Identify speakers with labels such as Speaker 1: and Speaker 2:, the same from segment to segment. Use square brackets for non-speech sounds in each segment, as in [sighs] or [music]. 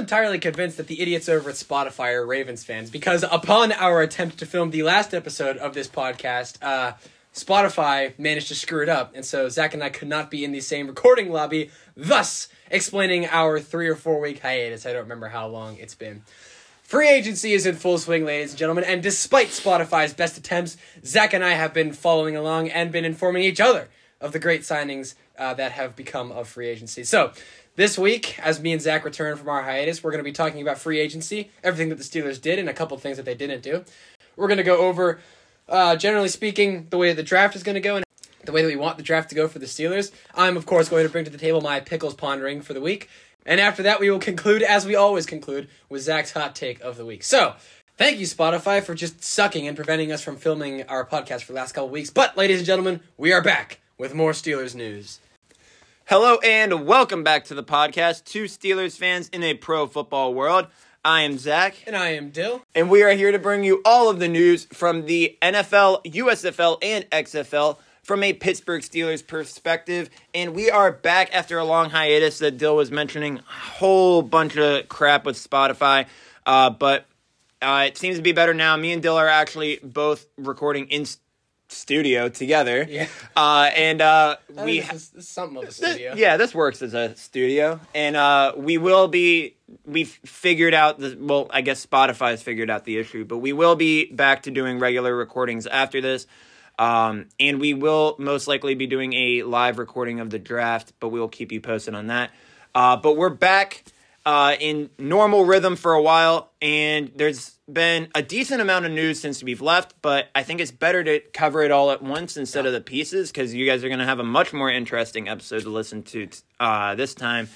Speaker 1: entirely convinced that the idiots over at Spotify are Ravens fans because upon our attempt to film the last episode of this podcast, uh, Spotify managed to screw it up, and so Zach and I could not be in the same recording lobby, thus explaining our three or four week hiatus. I don't remember how long it's been. Free agency is in full swing, ladies and gentlemen, and despite Spotify's best attempts, Zach and I have been following along and been informing each other of the great signings uh, that have become of free agency. So, this week, as me and Zach return from our hiatus, we're going to be talking about free agency, everything that the Steelers did, and a couple things that they didn't do. We're going to go over, uh, generally speaking, the way the draft is going to go and the way that we want the draft to go for the Steelers. I'm, of course, going to bring to the table my pickles pondering for the week. And after that, we will conclude, as we always conclude, with Zach's hot take of the week. So, thank you, Spotify, for just sucking and preventing us from filming our podcast for the last couple weeks. But, ladies and gentlemen, we are back with more Steelers news.
Speaker 2: Hello and welcome back to the podcast, two Steelers fans in a pro football world. I am Zach.
Speaker 1: And I am Dill.
Speaker 2: And we are here to bring you all of the news from the NFL, USFL, and XFL from a Pittsburgh Steelers perspective. And we are back after a long hiatus that Dill was mentioning. A whole bunch of crap with Spotify. Uh, but uh, it seems to be better now. Me and Dill are actually both recording in studio together.
Speaker 1: Yeah.
Speaker 2: Uh, and uh, we.
Speaker 1: this is, this is something of a studio.
Speaker 2: Yeah, this works as a studio, and uh, we will be. We've figured out the well. I guess Spotify's figured out the issue, but we will be back to doing regular recordings after this, um, and we will most likely be doing a live recording of the draft. But we will keep you posted on that. Uh, but we're back uh, in normal rhythm for a while, and there's been a decent amount of news since we've left, but I think it's better to cover it all at once instead of the pieces because you guys are going to have a much more interesting episode to listen to uh, this time.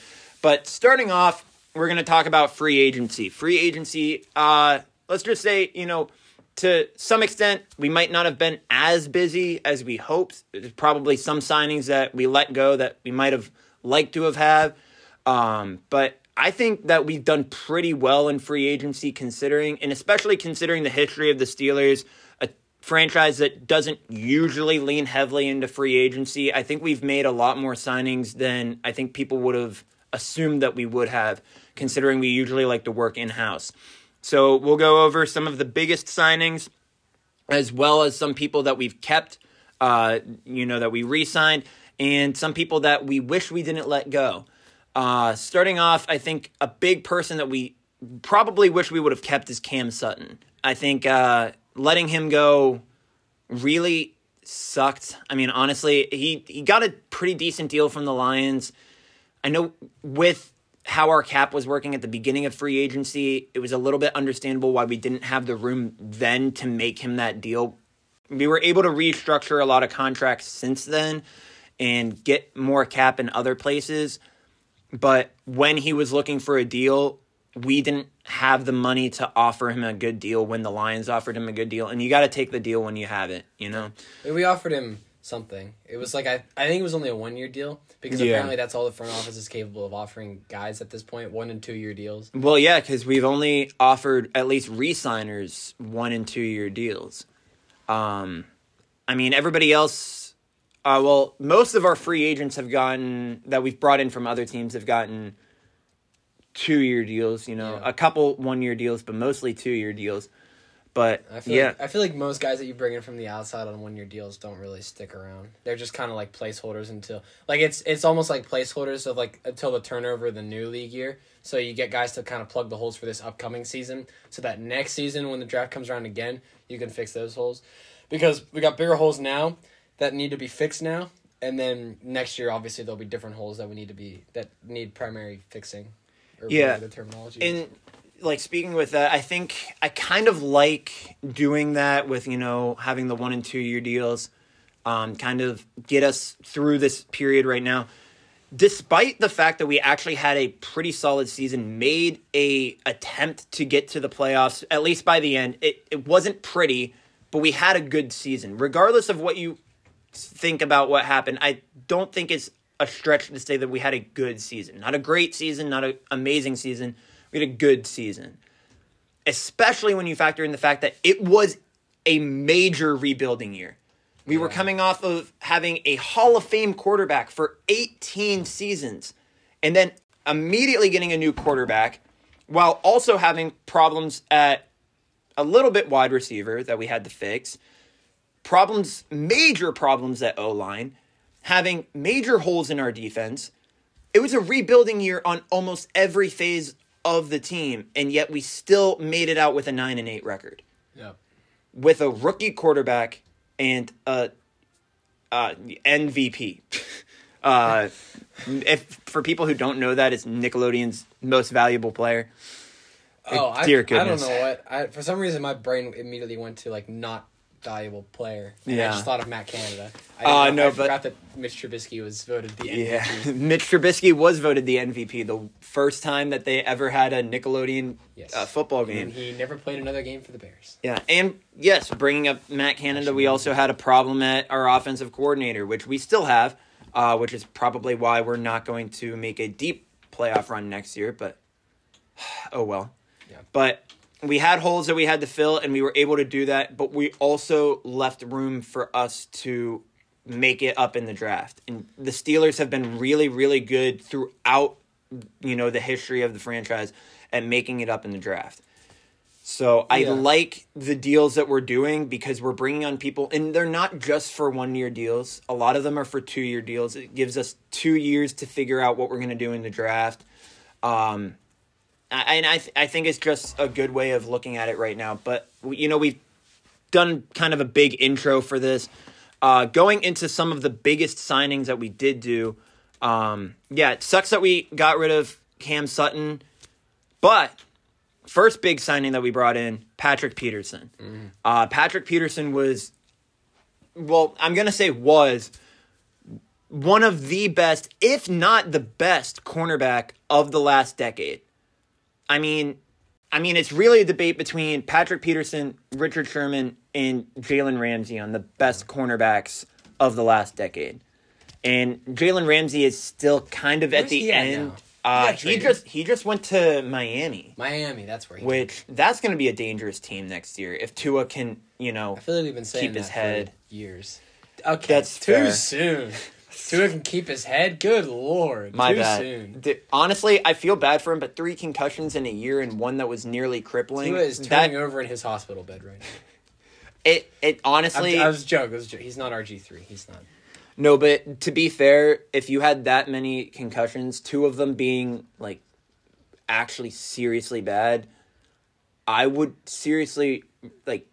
Speaker 2: But starting off, we're going to talk about free agency. Free agency, uh, let's just say, you know, to some extent, we might not have been as busy as we hoped. There's probably some signings that we let go that we might have liked to have had. Um, but I think that we've done pretty well in free agency considering, and especially considering the history of the Steelers, a franchise that doesn't usually lean heavily into free agency. I think we've made a lot more signings than I think people would have assumed that we would have, considering we usually like to work in house. So we'll go over some of the biggest signings, as well as some people that we've kept, uh, you know, that we re signed, and some people that we wish we didn't let go. Uh, starting off, I think a big person that we probably wish we would have kept is Cam Sutton. I think uh, letting him go really sucked. I mean, honestly, he he got a pretty decent deal from the Lions. I know with how our cap was working at the beginning of free agency, it was a little bit understandable why we didn't have the room then to make him that deal. We were able to restructure a lot of contracts since then and get more cap in other places but when he was looking for a deal, we didn't have the money to offer him a good deal when the Lions offered him a good deal. And you got to take the deal when you have it, you know?
Speaker 1: We offered him something. It was like, I, I think it was only a one year deal because
Speaker 2: Yeah.
Speaker 1: apparently that's all the front office is capable of offering guys at this point one and two year deals.
Speaker 2: Well, yeah, because we've only offered at least re-signers one and two year deals. Um, I mean, everybody else. Uh, well, most of our free agents have gotten that we've brought in from other teams have gotten two year deals. You know,
Speaker 1: Yeah.
Speaker 2: a couple one year deals, but mostly two year deals. But
Speaker 1: I feel
Speaker 2: yeah,
Speaker 1: like, I feel like most guys that you bring in from the outside on one year deals don't really stick around. They're just kind of like placeholders until like it's it's almost like placeholders of like until the turnover of the new league year. So you get guys to kind of plug the holes for this upcoming season, so that next season when the draft comes around again, you can fix those holes. Because we got bigger holes now that need to be fixed now, and then next year obviously there'll be different holes that we need to be that need primary fixing. Or
Speaker 2: Yeah.
Speaker 1: the terminology.
Speaker 2: and like speaking with that, I think I kind of like doing that with you know having the one and two year deals, um, kind of get us through this period right now. Despite the fact that we actually had a pretty solid season, made a attempt to get to the playoffs at least by the end. It it wasn't pretty, but we had a good season. Regardless of what you think about what happened, I don't think it's a stretch to say that we had a good season. Not a great season, not an amazing season. We had a good season. Especially when you factor in the fact that it was a major rebuilding year. We were coming off of having a Hall of Fame quarterback for 18 seasons and then immediately getting a new quarterback while also having problems at a little bit wide receiver that we had to fix, problems, major problems at O line, having major holes in our defense. It was a rebuilding year on almost every phase of the team, and yet we still made it out with a 9 and 8 record
Speaker 1: Yeah.
Speaker 2: with a rookie quarterback and a uh, MVP. [laughs] uh, if for people who don't know that, it's Nickelodeon's most valuable player.
Speaker 1: Oh, I,
Speaker 2: Dear
Speaker 1: I don't know what. I, for some reason, my brain immediately went to like not valuable player. And I just thought of Matt Canada. I,
Speaker 2: Uh,
Speaker 1: know-
Speaker 2: no,
Speaker 1: I
Speaker 2: but-
Speaker 1: forgot that Mitch Trubisky was voted the MVP.
Speaker 2: Yeah, [laughs] Mitch Trubisky was voted the MVP the first time that they ever had a Nickelodeon
Speaker 1: Yes.
Speaker 2: uh, football game.
Speaker 1: And he never played another game for the Bears.
Speaker 2: Yeah, and yes, bringing up Matt Canada, we also had a problem at our offensive coordinator, which we still have, uh, which is probably why we're not going to make a deep playoff run next year. But [sighs] oh well.
Speaker 1: Yeah.
Speaker 2: But we had holes that we had to fill, and we were able to do that. But we also left room for us to make it up in the draft. And the Steelers have been really, really good throughout, you know, the history of the franchise at making it up in the draft. So I
Speaker 1: Yeah.
Speaker 2: like the deals that we're doing because we're bringing on people, and they're not just for one year deals. A lot of them are for two year deals. It gives us two years to figure out what we're going to do in the draft. Um, and I th- I think it's just a good way of looking at it right now. But we- you know we've done kind of a big intro for this. Uh, going into some of the biggest signings that we did do. Um, yeah, it sucks that we got rid of Cam Sutton, but first big signing that we brought in, Patrick Peterson. Uh, Patrick Peterson was, well, I'm gonna say was one of the best, if not the best, cornerback of the last decade. I mean, I mean, it's really a debate between Patrick Peterson, Richard Sherman, and Jalen Ramsey on the best cornerbacks of the last decade. And Jalen Ramsey is still kind of at the
Speaker 1: at
Speaker 2: end. Uh,
Speaker 1: He
Speaker 2: he just he just went to Miami,
Speaker 1: Miami, that's where he.
Speaker 2: which that's going to be a dangerous team next year if Tua can, you know,
Speaker 1: I feel like we've been saying
Speaker 2: keep his head.
Speaker 1: for years. Okay,
Speaker 2: That's
Speaker 1: too
Speaker 2: fair.
Speaker 1: soon. Tua can keep his head. Good lord,
Speaker 2: My
Speaker 1: too
Speaker 2: bad.
Speaker 1: soon.
Speaker 2: Honestly, I feel bad for him, but three concussions in a year and one that was nearly crippling.
Speaker 1: Tua is
Speaker 2: that
Speaker 1: over in his hospital bed right now. [laughs]
Speaker 2: it it honestly
Speaker 1: I was joking. I was joking. He's not RG three. He's not.
Speaker 2: no, but to be fair, if you had that many concussions, two of them being like actually seriously bad, I would seriously like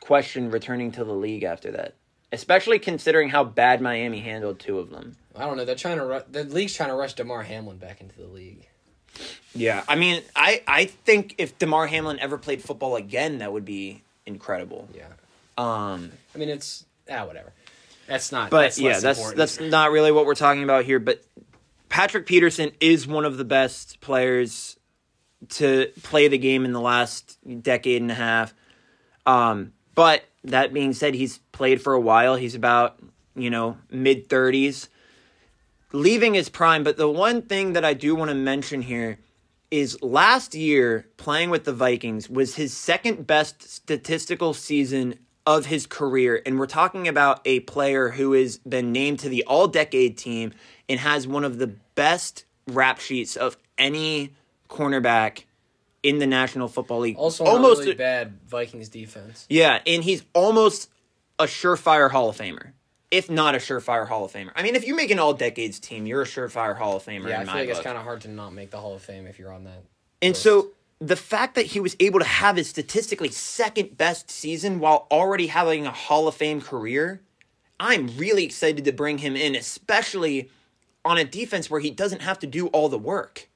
Speaker 2: question returning to the league after that. Especially considering how bad Miami handled two of them.
Speaker 1: I don't know. They're trying to. Ru- the league's trying to rush Damar Hamlin back into the league.
Speaker 2: Yeah, I mean, I I think if Damar Hamlin ever played football again, that would be incredible.
Speaker 1: Yeah.
Speaker 2: Um,
Speaker 1: I mean, it's ah whatever. That's not.
Speaker 2: but
Speaker 1: that's
Speaker 2: yeah, that's
Speaker 1: important.
Speaker 2: that's not really what we're talking about here. But Patrick Peterson is one of the best players to play the game in the last decade and a half. Um, but that being said, he's played for a while. He's about you know mid thirties, leaving his prime. But the one thing that I do want to mention here is last year playing with the Vikings was his second best statistical season of his career. And we're talking about a player who has been named to the all decade team and has one of the best rap sheets of any cornerback in the National Football League.
Speaker 1: also
Speaker 2: almost
Speaker 1: a really bad Vikings defense.
Speaker 2: yeah, and he's almost a surefire Hall of Famer. If not a surefire Hall of Famer. I mean, if you make an all decades team, you're a surefire Hall of Famer
Speaker 1: Yeah, I feel like it's kind of hard to not make the Hall of Fame if you're on that.
Speaker 2: And
Speaker 1: list.
Speaker 2: so the fact that he was able to have his statistically second best season while already having a Hall of Fame career, I'm really excited to bring him in, especially on a defense where he doesn't have to do all the work.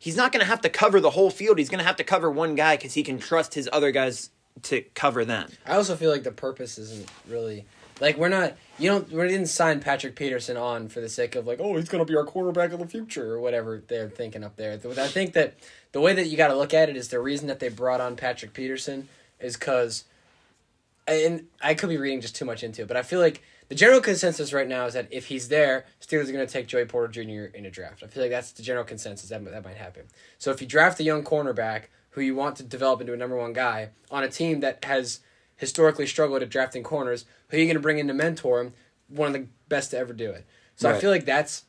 Speaker 2: He's not going to have to cover the whole field. He's going to have to cover one guy because he can trust his other guys to cover them.
Speaker 1: I also feel like the purpose isn't really like we're not. You don't. We didn't sign Patrick Peterson on for the sake of like, oh, he's gonna be our quarterback of the future or whatever they're thinking up there. I think that the way that you got to look at it is the reason that they brought on Patrick Peterson is because, and I could be reading just too much into it, but I feel like the general consensus right now is that if he's there, Steelers are going to take Joey Porter Jr. in a draft. I feel like that's the general consensus that that might happen. So if you draft a young cornerback who you want to develop into a number one guy on a team that has historically struggled at drafting corners, who are you going to bring in to mentor him? One of the best to ever do it. So I feel like that's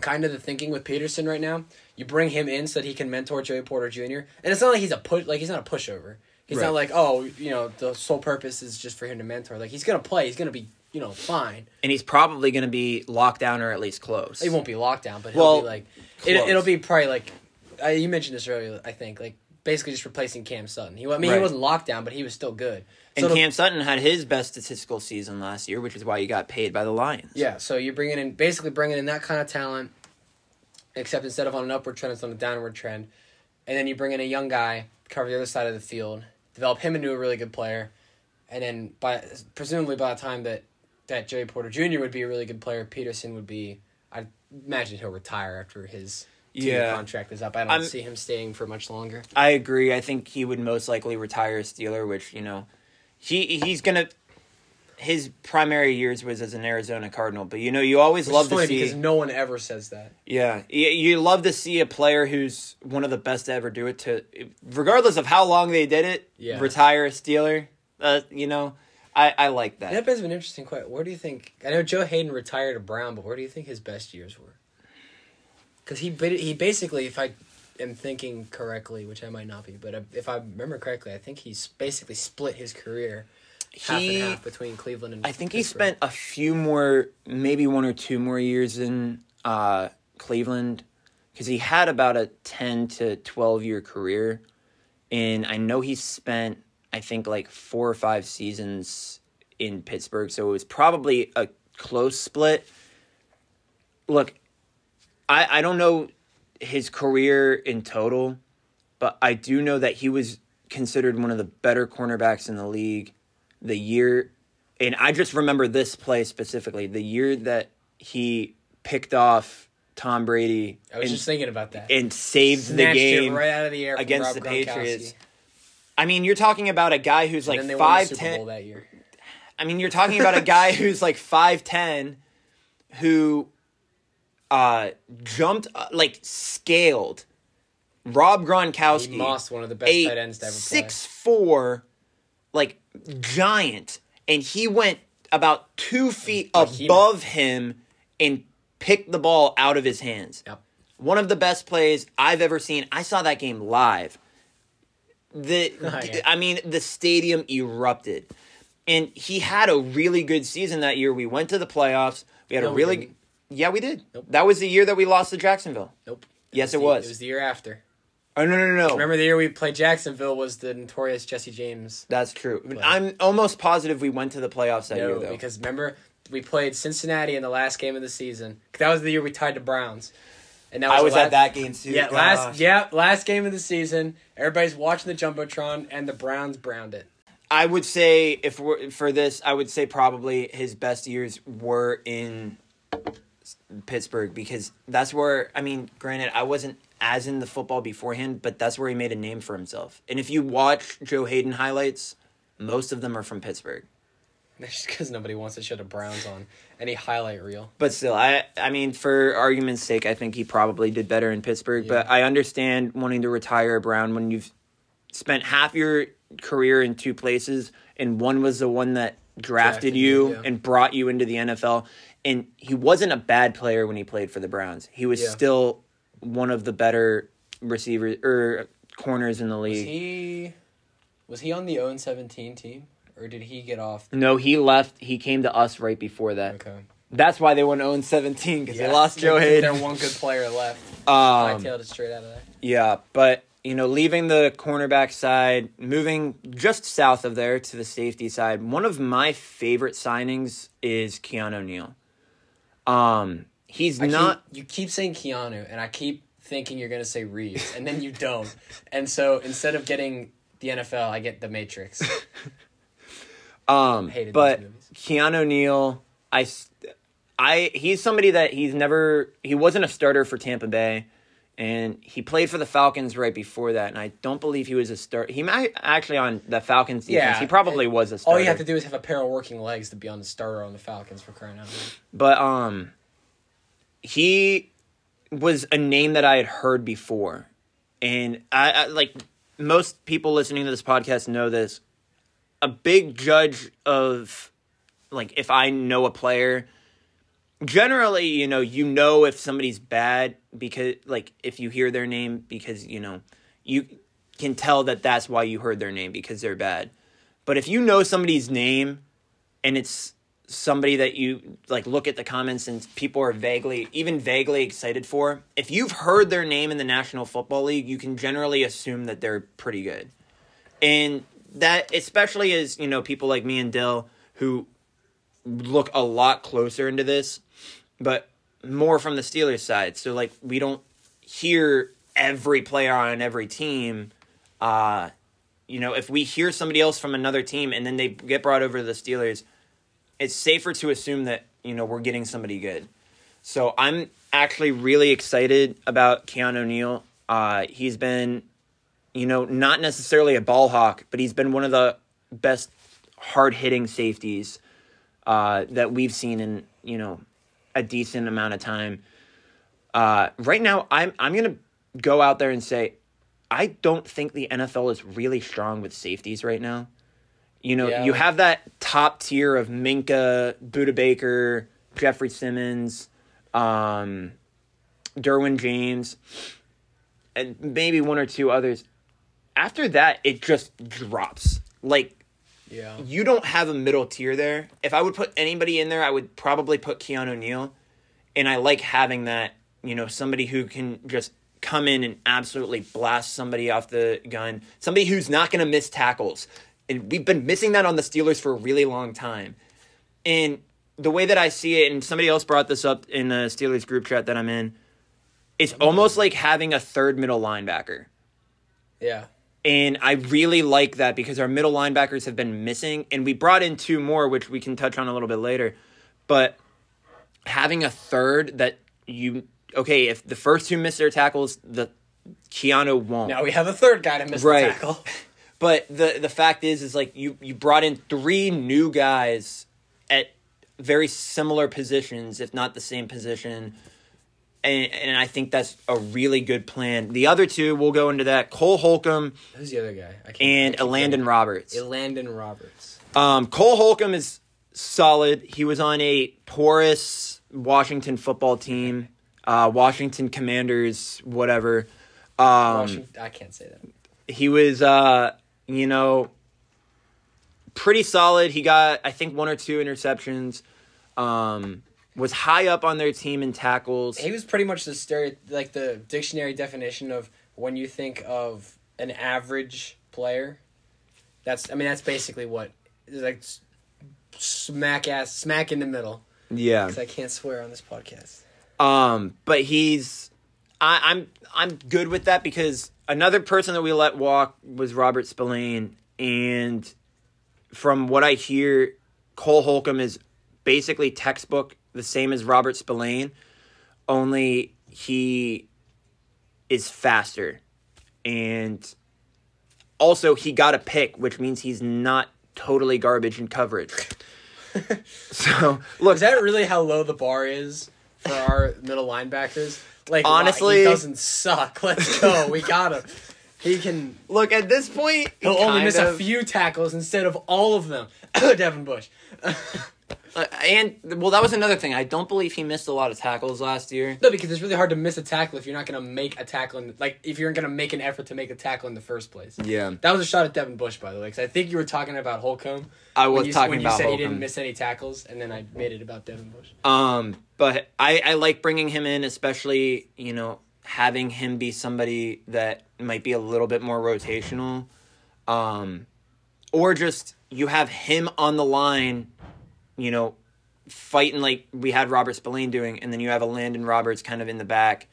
Speaker 1: kind of the thinking with Peterson right now. You bring him in so that he can mentor Joey Porter Jr. And it's not like he's a push like he's not a pushover. He's
Speaker 2: Right.
Speaker 1: not like, oh, you know, the sole purpose is just for him to mentor. Like he's gonna play, he's gonna be, you know, fine.
Speaker 2: And he's probably going to be locked down or at least close.
Speaker 1: He won't be locked down, but he'll
Speaker 2: Well,
Speaker 1: be like, it,
Speaker 2: close.
Speaker 1: it'll be probably like, uh, you mentioned this earlier. I think like basically just replacing Cam Sutton. He, I mean,
Speaker 2: Right.
Speaker 1: he wasn't locked down, but he was still good.
Speaker 2: And
Speaker 1: it'll-
Speaker 2: Cam Sutton had his best statistical season last year, which is why he got paid by the Lions.
Speaker 1: Yeah, so you're bringing in basically bringing in that kind of talent, except instead of on an upward trend, it's on a downward trend, and then you bring in a young guy, cover the other side of the field, develop him into a really good player, and then by presumably by the time that that Joey Porter Jr. would be a really good player, Peterson would be. I imagine he'll retire after his
Speaker 2: Yeah.
Speaker 1: contract is up. I don't
Speaker 2: I'm-
Speaker 1: see him staying for much longer.
Speaker 2: I agree. I think he would most likely retire a Steeler, which you know, he he's gonna. His primary years was as an Arizona Cardinal, but you know you always
Speaker 1: Which
Speaker 2: love to see.
Speaker 1: because no one ever says that.
Speaker 2: Yeah, you, you love to see a player who's one of the best to ever do it. To regardless of how long they did it,
Speaker 1: Yeah.
Speaker 2: retire a Steeler. Uh, you know, I I like that.
Speaker 1: That is an interesting question. Where do you think? I know Joe Haden retired to Brown, but where do you think his best years were? Because he he basically, if I am thinking correctly, which I might not be, but if I remember correctly, I think he's basically split his career half
Speaker 2: He-
Speaker 1: and half between Cleveland and.
Speaker 2: I think he spent a few more, maybe one or two more years in uh, Cleveland because he had about a 10 to 12 year career. And I know he spent, I think, like four or five seasons in Pittsburgh. So it was probably a close split. Look, I, I don't know his career in total, but I do know that he was considered one of the better cornerbacks in the league the year and I just remember this play specifically, the year that he picked off Tom Brady
Speaker 1: I was
Speaker 2: and,
Speaker 1: just thinking about that.
Speaker 2: and saved the
Speaker 1: Snatched it
Speaker 2: game
Speaker 1: right out of the air
Speaker 2: against the. Patriots. I mean, you're talking about a guy who's like
Speaker 1: then they won the Super
Speaker 2: ten.
Speaker 1: That year.
Speaker 2: I mean, you're talking about a guy [laughs] who's like five ten, who uh jumped uh, like scaled Rob Gronkowski.
Speaker 1: He mossed one of the best tight ends to ever play.
Speaker 2: six four, like giant, and he went about two feet
Speaker 1: Behemoth.
Speaker 2: above him and picked the ball out of his hands.
Speaker 1: Yep.
Speaker 2: One of the best plays I've ever seen. I saw that game live. The [laughs]
Speaker 1: Oh, yeah.
Speaker 2: I mean, the stadium erupted. And he had a really good season that year. We went to the playoffs. We had
Speaker 1: No,
Speaker 2: a really
Speaker 1: didn't.
Speaker 2: Yeah, we did.
Speaker 1: Nope.
Speaker 2: That was the year that we lost to Jacksonville.
Speaker 1: Nope.
Speaker 2: Yes, it
Speaker 1: the-
Speaker 2: was.
Speaker 1: It was the year after.
Speaker 2: Oh no, no, no. no.
Speaker 1: Remember the year we played Jacksonville was the notorious Jesse James.
Speaker 2: That's true. I'm almost positive we went to the playoffs that year though.
Speaker 1: because remember we played Cincinnati in the last game of the season. That was the year we tied the Browns, and that was
Speaker 2: I was
Speaker 1: last,
Speaker 2: at that game too.
Speaker 1: Yeah,
Speaker 2: Gosh.
Speaker 1: last yeah last game of the season. Everybody's watching the jumbotron, and the Browns browned it.
Speaker 2: I would say if we're, for this, I would say probably his best years were in Pittsburgh because that's where I mean, granted, I wasn't as in the football beforehand, but that's where he made a name for himself. And if you watch Joe Haden highlights, most of them are from Pittsburgh.
Speaker 1: That's just because nobody wants to show the Browns on any highlight reel.
Speaker 2: But still, I I mean, for argument's sake, I think he probably did better in Pittsburgh. But I understand wanting to retire Brown when you've spent half your career in two places, and one was the one that drafted,
Speaker 1: Drafted
Speaker 2: you
Speaker 1: yeah.
Speaker 2: and brought you into the NFL. And he wasn't a bad player when he played for the Browns. He was
Speaker 1: Yeah.
Speaker 2: still one of the better receivers or er, corners in the
Speaker 1: Was
Speaker 2: league.
Speaker 1: he was he on the 0 17 team, or did he get off?
Speaker 2: no, he left. He came to us right before that.
Speaker 1: Okay,
Speaker 2: That's why they went 0 17 because they lost Joe Haden.
Speaker 1: Their one good player left. I
Speaker 2: Um,
Speaker 1: tailed it straight out of there.
Speaker 2: Yeah, but you know, leaving the cornerback side, moving just south of there to the safety side, one of my favorite signings is Keanu Neal. Um, he's
Speaker 1: I
Speaker 2: not.
Speaker 1: Keep, you keep saying Keanu, and I keep thinking you're gonna say Reeves, and then you don't. [laughs] and so instead of getting the NFL, I get the Matrix. [laughs]
Speaker 2: Um,
Speaker 1: hated
Speaker 2: but. Keanu Neal, I, I, he's somebody that he's never. He wasn't a starter for Tampa Bay. And he played for the Falcons right before that, and I don't believe he was a start. He might actually on the Falcons defense.
Speaker 1: Yeah,
Speaker 2: he probably
Speaker 1: it-
Speaker 2: was a starter.
Speaker 1: All you have to do is have a pair of working legs to be on the starter on the Falcons for crying out loud.
Speaker 2: But um he was a name that I had heard before. And I, I like most people listening to this podcast know this. A big judge of like if I know a player generally, you know, you know if somebody's bad because like if you hear their name because, you know, you can tell that that's why you heard their name because they're bad. But if you know somebody's name and it's somebody that you like look at the comments and people are vaguely even vaguely excited for, if you've heard their name in the National Football League, you can generally assume that they're pretty good. And that especially as, you know, people like me and Dill who look a lot closer into this, but more from the Steelers side. So like we don't hear every player on every team. Uh, you know, if we hear somebody else from another team and then they get brought over to the Steelers, it's safer to assume that you know we're getting somebody good. So I'm actually really excited about Keanu Neal. Uh, he's been, you know, not necessarily a ball hawk, but he's been one of the best hard hitting safeties uh, that we've seen in you know a decent amount of time. Uh, right now, I'm I'm gonna go out there and say I don't think the NFL is really strong with safeties right now. You know,
Speaker 1: Yeah.
Speaker 2: you have that top tier of Minkah, Budda Baker, Jeffrey Simmons, um, Derwin James, and maybe one or two others. After that, it just drops. Like
Speaker 1: Yeah.
Speaker 2: you don't have a middle tier there. If I would put anybody in there, I would probably put Keanu Neal. And I like having that, you know, somebody who can just come in and absolutely blast somebody off the gun. Somebody who's not going to miss tackles. And we've been missing that on the Steelers for a really long time. And the way that I see it, and somebody else brought this up in the Steelers group chat that I'm in, it's almost like having a third middle linebacker.
Speaker 1: Yeah.
Speaker 2: And I really like that because our middle linebackers have been missing, and we brought in two more, which we can touch on a little bit later. But having a third that you okay, if the first two miss their tackles, the Keanu won't.
Speaker 1: Now we have a third guy to miss
Speaker 2: Right.
Speaker 1: the tackle. [laughs] [laughs]
Speaker 2: But the the fact is, is like you you brought in three new guys at very similar positions, if not the same position. And, and I think that's a really good plan. The other two, we'll go into that. Cole Holcomb
Speaker 1: Who's the other guy?
Speaker 2: And
Speaker 1: I keep
Speaker 2: Landon Roberts.
Speaker 1: forgetting. Landon Roberts.
Speaker 2: Um, Cole Holcomb is solid. He was on a porous Washington football team, uh, Washington Commanders, whatever. Um,
Speaker 1: Washington, I can't say that.
Speaker 2: he was, uh, you know, pretty solid. He got, I think, one or two interceptions. Um, was high up on their team in tackles.
Speaker 1: He was pretty much the stereo, like the dictionary definition of when you think of an average player. That's, I mean, that's basically what, like smack ass, smack in the middle.
Speaker 2: Yeah.
Speaker 1: Because I can't swear on this podcast.
Speaker 2: Um, but he's I, I'm I'm good with that because another person that we let walk was Robert Spillane, and from what I hear, Cole Holcomb is basically textbook the same as Robert Spillane, only he is faster, and also he got a pick, which means he's not totally garbage in coverage. [laughs] so look,
Speaker 1: Is that really how low the bar is for our middle linebackers? Like, wow,
Speaker 2: Honestly-
Speaker 1: he doesn't suck. Let's go. We got him. He can.
Speaker 2: look at this point.
Speaker 1: He'll only miss a few tackles instead of all of them. [coughs] Devin Bush. [laughs]
Speaker 2: Uh, and well, that was another thing. I don't believe he missed a lot of tackles last year.
Speaker 1: No, because it's really hard to miss a tackle if you're not going to make a tackle. In, like, if you're going to make an effort to make a tackle in the first place.
Speaker 2: Yeah,
Speaker 1: That was a shot at Devin Bush, by the way, because I think you were talking about Holcomb.
Speaker 2: I
Speaker 1: when
Speaker 2: was
Speaker 1: you,
Speaker 2: talking
Speaker 1: when
Speaker 2: about
Speaker 1: you said he didn't miss any tackles, and then I made it about Devin Bush.
Speaker 2: Um, but I I like bringing him in, especially you know having him be somebody that might be a little bit more rotational, um, or just you have him on the line, you know, fighting like we had Robert Spillane doing, and then you have a Landon Roberts kind of in the back.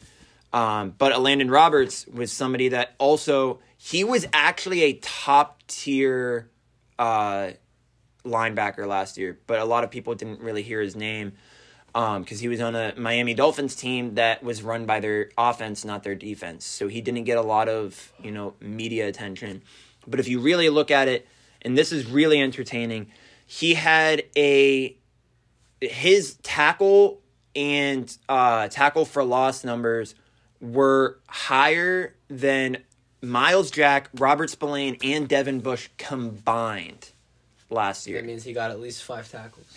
Speaker 2: Um, but a Landon Roberts was somebody that also he was actually a top tier uh, linebacker last year, but a lot of people didn't really hear his name because he was on a Miami Dolphins team that was run by their offense, not their defense. So he didn't get a lot of you know media attention. But if you really look at it, and this is really entertaining, he had a his tackle and uh, tackle for loss numbers were higher than Myles Jack, Robert Spillane, and Devin Bush combined last year.
Speaker 1: That means he got at least five tackles. [laughs]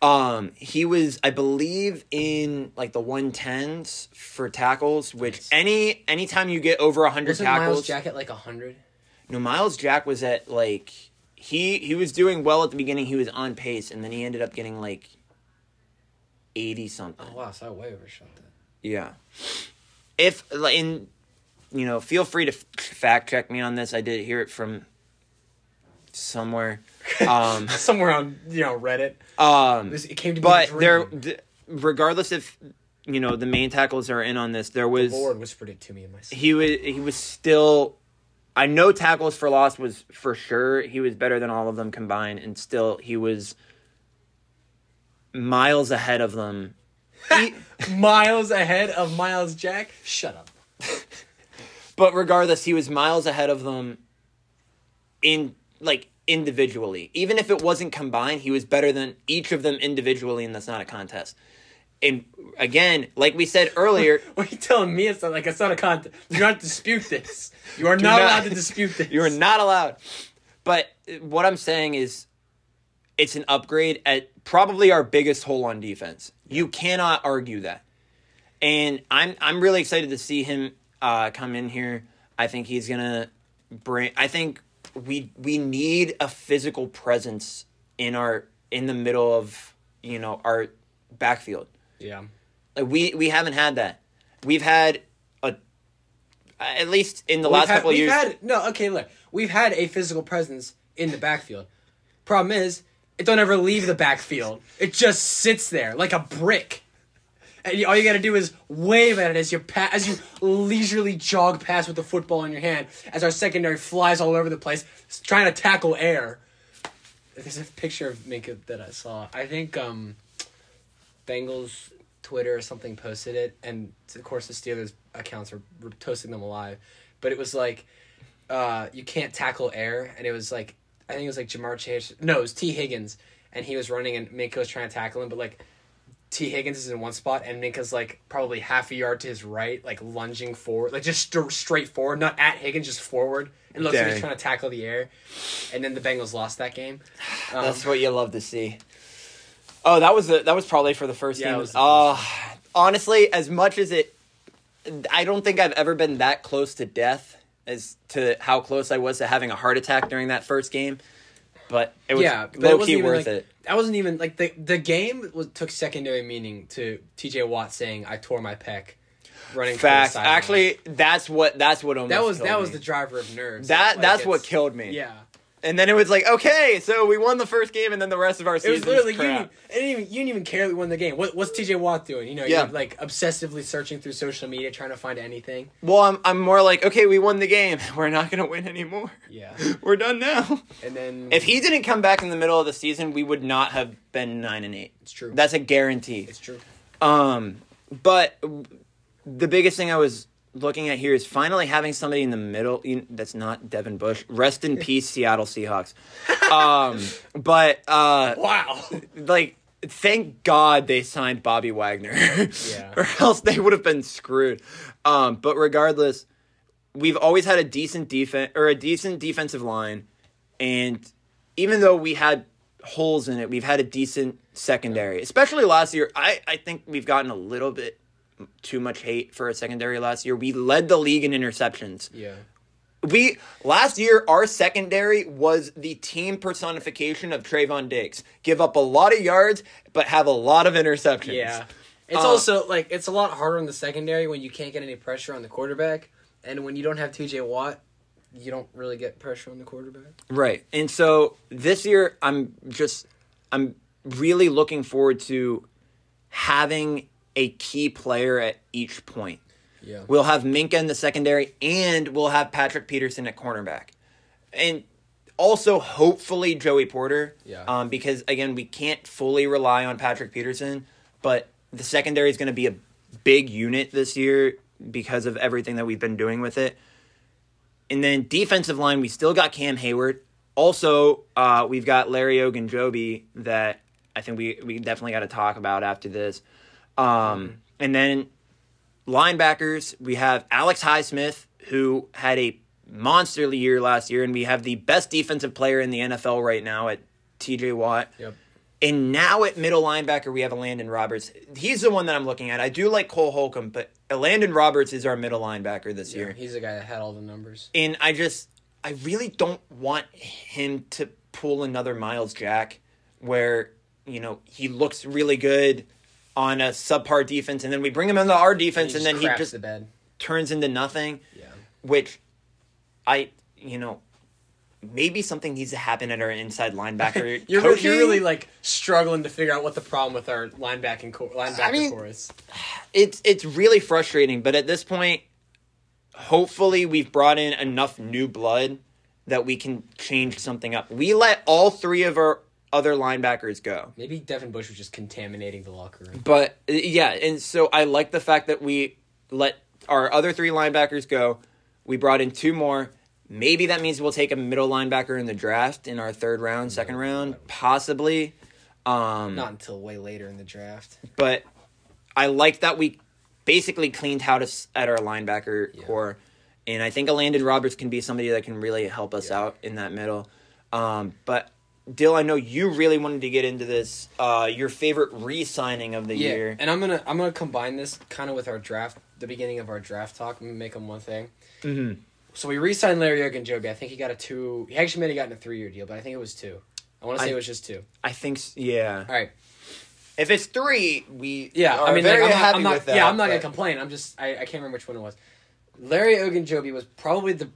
Speaker 2: Um, he was, I believe, in like the one tens for tackles. Which any anytime you get over hundred tackles,
Speaker 1: Myles Jack at like hundred?
Speaker 2: no, Myles Jack was at like he he was doing well at the beginning. He was on pace, and then he ended up getting like eighty something.
Speaker 1: Oh wow, so I way overshot that.
Speaker 2: Yeah. If like, in you know, feel free to fact check me on this. I did hear it from somewhere. [laughs] Um,
Speaker 1: Somewhere on you know Reddit.
Speaker 2: um,
Speaker 1: It came to
Speaker 2: but there, th- regardless if you know the main tackles are in on this, there was
Speaker 1: Lord whispered it to me in my sleep.
Speaker 2: he was he was still. I know tackles for loss was for sure. He was better than all of them combined, and still he was miles ahead of them. [laughs] He-
Speaker 1: Miles ahead of Myles Jack. Shut up. [laughs]
Speaker 2: but regardless, he was miles ahead of them in like individually. Even if it wasn't combined, he was better than each of them individually, and that's not a contest. And again, like we said earlier, [laughs]
Speaker 1: What are you telling me? It's not like it's not a contest. You Do not to dispute this. You are not,
Speaker 2: not-
Speaker 1: allowed to dispute [laughs] this.
Speaker 2: you are not allowed. But what I'm saying is, it's an upgrade at probably our biggest hole on defense. You cannot argue that. And I'm I'm really excited to see him uh, come in here. I think he's gonna bring. I think we we need a physical presence in our in the middle of you know our backfield.
Speaker 1: Yeah.
Speaker 2: Like we we haven't had that. We've had a at least in the
Speaker 1: We've
Speaker 2: last
Speaker 1: had-
Speaker 2: couple of
Speaker 1: we've
Speaker 2: years.
Speaker 1: Had, no, okay, look. We've had a physical presence in the backfield. Problem is, it don't ever leave the backfield. It just sits there like a brick. And you, all you got to do is wave at it as you pa- as you leisurely jog past with the football in your hand as our secondary flies all over the place trying to tackle air. There's a picture of Minkah that I saw. I think um Bengals Twitter or something posted it, and of course the Steelers accounts are toasting them alive. But it was like, uh, you can't tackle air, and it was like, I think it was like Ja'Marr Chase. No, it was Tee Higgins, and he was running, and Minkah was trying to tackle him, but like. Tee Higgins is in one spot, and Minkah's like probably half a yard to his right, like lunging forward, like just st- straight forward, not at Higgins, just forward, and looks like he's trying to tackle the air. And then the Bengals lost that game. Um,
Speaker 2: That's what you love to see. Oh, that was the that was probably for the first
Speaker 1: Yeah, was the
Speaker 2: Oh, honestly, as much as it, I don't think I've ever been that close to death as to how close I was to having a heart attack during that first game. But it was
Speaker 1: yeah,
Speaker 2: low key worth
Speaker 1: like,
Speaker 2: it.
Speaker 1: That wasn't even like the the game was took secondary meaning to T.J. Watt saying I tore my pec, running. toward the
Speaker 2: Facts.
Speaker 1: sideline."
Speaker 2: Actually, that's what that's what almost
Speaker 1: that was that was the driver of nerves.
Speaker 2: that
Speaker 1: Like,
Speaker 2: that's what killed me.
Speaker 1: Yeah,
Speaker 2: And then it was like, okay, so we won the first game, and then the rest of our season.
Speaker 1: it was literally you. Didn't even, you didn't even care that we won the game. What, what's T.J. Watt doing? You know,
Speaker 2: Yeah.
Speaker 1: you're like obsessively searching through social media trying to find anything.
Speaker 2: Well, I'm I'm more like, okay, we won the game. [laughs] We're not gonna win anymore.
Speaker 1: Yeah, [laughs]
Speaker 2: We're done now.
Speaker 1: and then
Speaker 2: If he didn't come back in the middle of the season, we would not have been nine and eight.
Speaker 1: it's true.
Speaker 2: That's a guarantee.
Speaker 1: it's true.
Speaker 2: Um, but the biggest thing I was looking at here is finally having somebody in the middle. You that's not Devin Bush. Rest in [laughs] peace, Seattle Seahawks. Um, [laughs] but uh,
Speaker 1: Wow.
Speaker 2: like. Thank God they signed Bobby Wagner, [laughs]
Speaker 1: Yeah.
Speaker 2: or else they would have been screwed. Um, but regardless, we've always had a decent defense or a decent defensive line, and even though we had holes in it, we've had a decent secondary. Especially last year, I I think we've gotten a little bit too much hate for a secondary last year. We led the league in interceptions.
Speaker 1: yeah.
Speaker 2: We last year our secondary was the team personification of Trevon Diggs. Give up a lot of yards, but have a lot of interceptions.
Speaker 1: Yeah. It's
Speaker 2: Uh,
Speaker 1: also like it's a lot harder in the secondary when you can't get any pressure on the quarterback, and when you don't have T.J. Watt, you don't really get pressure on the quarterback.
Speaker 2: Right. And so this year I'm just I'm really looking forward to having a key player at each point.
Speaker 1: Yeah.
Speaker 2: We'll have Minkah in the secondary and we'll have Patrick Peterson at cornerback. And also hopefully Joey Porter.
Speaker 1: Yeah.
Speaker 2: Um, because again, we can't fully rely on Patrick Peterson, but the secondary is going to be a big unit this year because of everything that we've been doing with it. And then defensive line, we still got Cam Heyward. Also, uh, we've got Larry Ogunjobi that I think we, we definitely got to talk about after this. Um, and then linebackers, we have Alex Highsmith, who had a monster year last year, and we have the best defensive player in the NFL right now at TJ Watt.
Speaker 1: Yep.
Speaker 2: And now at middle linebacker, we have a Landon Roberts. He's the one that I'm looking at. I do like Cole Holcomb, but Landon Roberts is our middle linebacker this year.
Speaker 1: He's the guy that had all the numbers.
Speaker 2: And I just, I really don't want him to pull another Myles Jack where, you know, he looks really good on a subpar defense and then we bring him into our defense and,
Speaker 1: just
Speaker 2: then he just
Speaker 1: the bed.
Speaker 2: turns into nothing,
Speaker 1: Yeah.
Speaker 2: which I, you know, maybe something needs to happen at our inside linebacker. [laughs]
Speaker 1: You're,
Speaker 2: coaching.
Speaker 1: you're really like struggling to figure out what the problem with our linebacking core, linebacker
Speaker 2: I mean-
Speaker 1: core is.
Speaker 2: it's it's really frustrating, but at this point, hopefully we've brought in enough new blood that we can change something up. We let all three of our other linebackers go.
Speaker 1: Maybe Devin Bush was just contaminating the locker room.
Speaker 2: But yeah, and so I like the fact that we let our other three linebackers go. We brought in two more. Maybe that means we'll take a middle linebacker in the draft in our third round, second round, possibly. Um,
Speaker 1: Not until way later in the draft.
Speaker 2: but I like that we basically cleaned house at our linebacker
Speaker 1: Yeah.
Speaker 2: core, and I think a Landon Roberts can be somebody that can really help us out in that middle. Um, but Dill, I know you really wanted to get into this. Uh, your favorite re-signing of the
Speaker 1: Yeah,
Speaker 2: year.
Speaker 1: and I'm gonna I'm gonna combine this kind of with our draft, the beginning of our draft talk. I'm make them one thing.
Speaker 2: Mm-hmm.
Speaker 1: So we re-signed Larry Ogunjobi. I think he got a two. He actually may have gotten a three-year deal, but I think it was two. I want to say
Speaker 2: I-
Speaker 1: it was just two.
Speaker 2: I think, yeah.
Speaker 1: All right.
Speaker 2: If it's three, we
Speaker 1: Yeah, I mean,
Speaker 2: very
Speaker 1: like, I'm not,
Speaker 2: happy
Speaker 1: I'm not,
Speaker 2: with that.
Speaker 1: yeah, I'm not gonna complain. I'm just, I, I can't remember which one it was. Larry Ogunjobi was probably the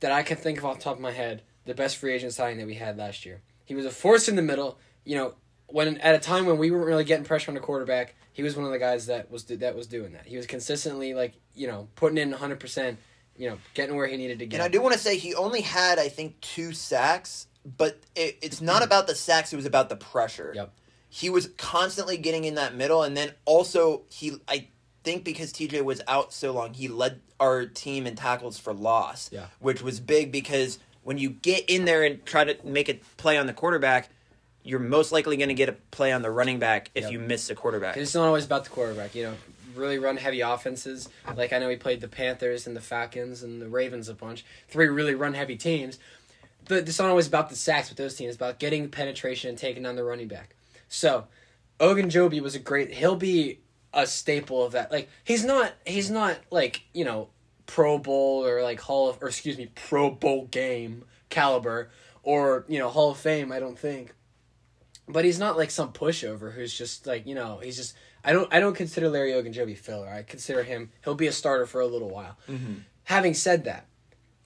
Speaker 1: that I can think of off the top of my head the best free agent signing that we had last year. He was a force in the middle. You know, when at a time when we weren't really getting pressure on the quarterback, he was one of the guys that was that was doing that. He was consistently like you know putting in 100. percent You know, getting where he needed to get.
Speaker 3: And I do want to say he only had, I think, two sacks, but it, it's not about the sacks. It was about the pressure.
Speaker 1: Yep.
Speaker 3: He was constantly getting in that middle, and then also he, I think, because TJ was out so long, he led our team in tackles for loss.
Speaker 1: Yeah.
Speaker 3: Which was big because
Speaker 2: when you get in there and try to make a play on the quarterback, you're most likely going to get a play on the running back if
Speaker 1: Yep.
Speaker 2: you miss the quarterback.
Speaker 1: It's not always about the quarterback, you know. Really run heavy offenses. Like I know he played the Panthers and the Falcons and the Ravens a bunch. Three really run heavy teams. But it's not always about the sacks with those teams. It's about getting penetration and taking on the running back. So, Ogunjobi was a great. He'll be a staple of that. Like he's not. He's not like you know Pro Bowl or like Hall of or excuse me Pro Bowl game caliber or you know Hall of Fame. I don't think but he's not like some pushover who's just like you know he's just I don't I don't consider Larry Ogunjobi filler. I consider him he'll be a starter for a little while. Mm-hmm. Having said that,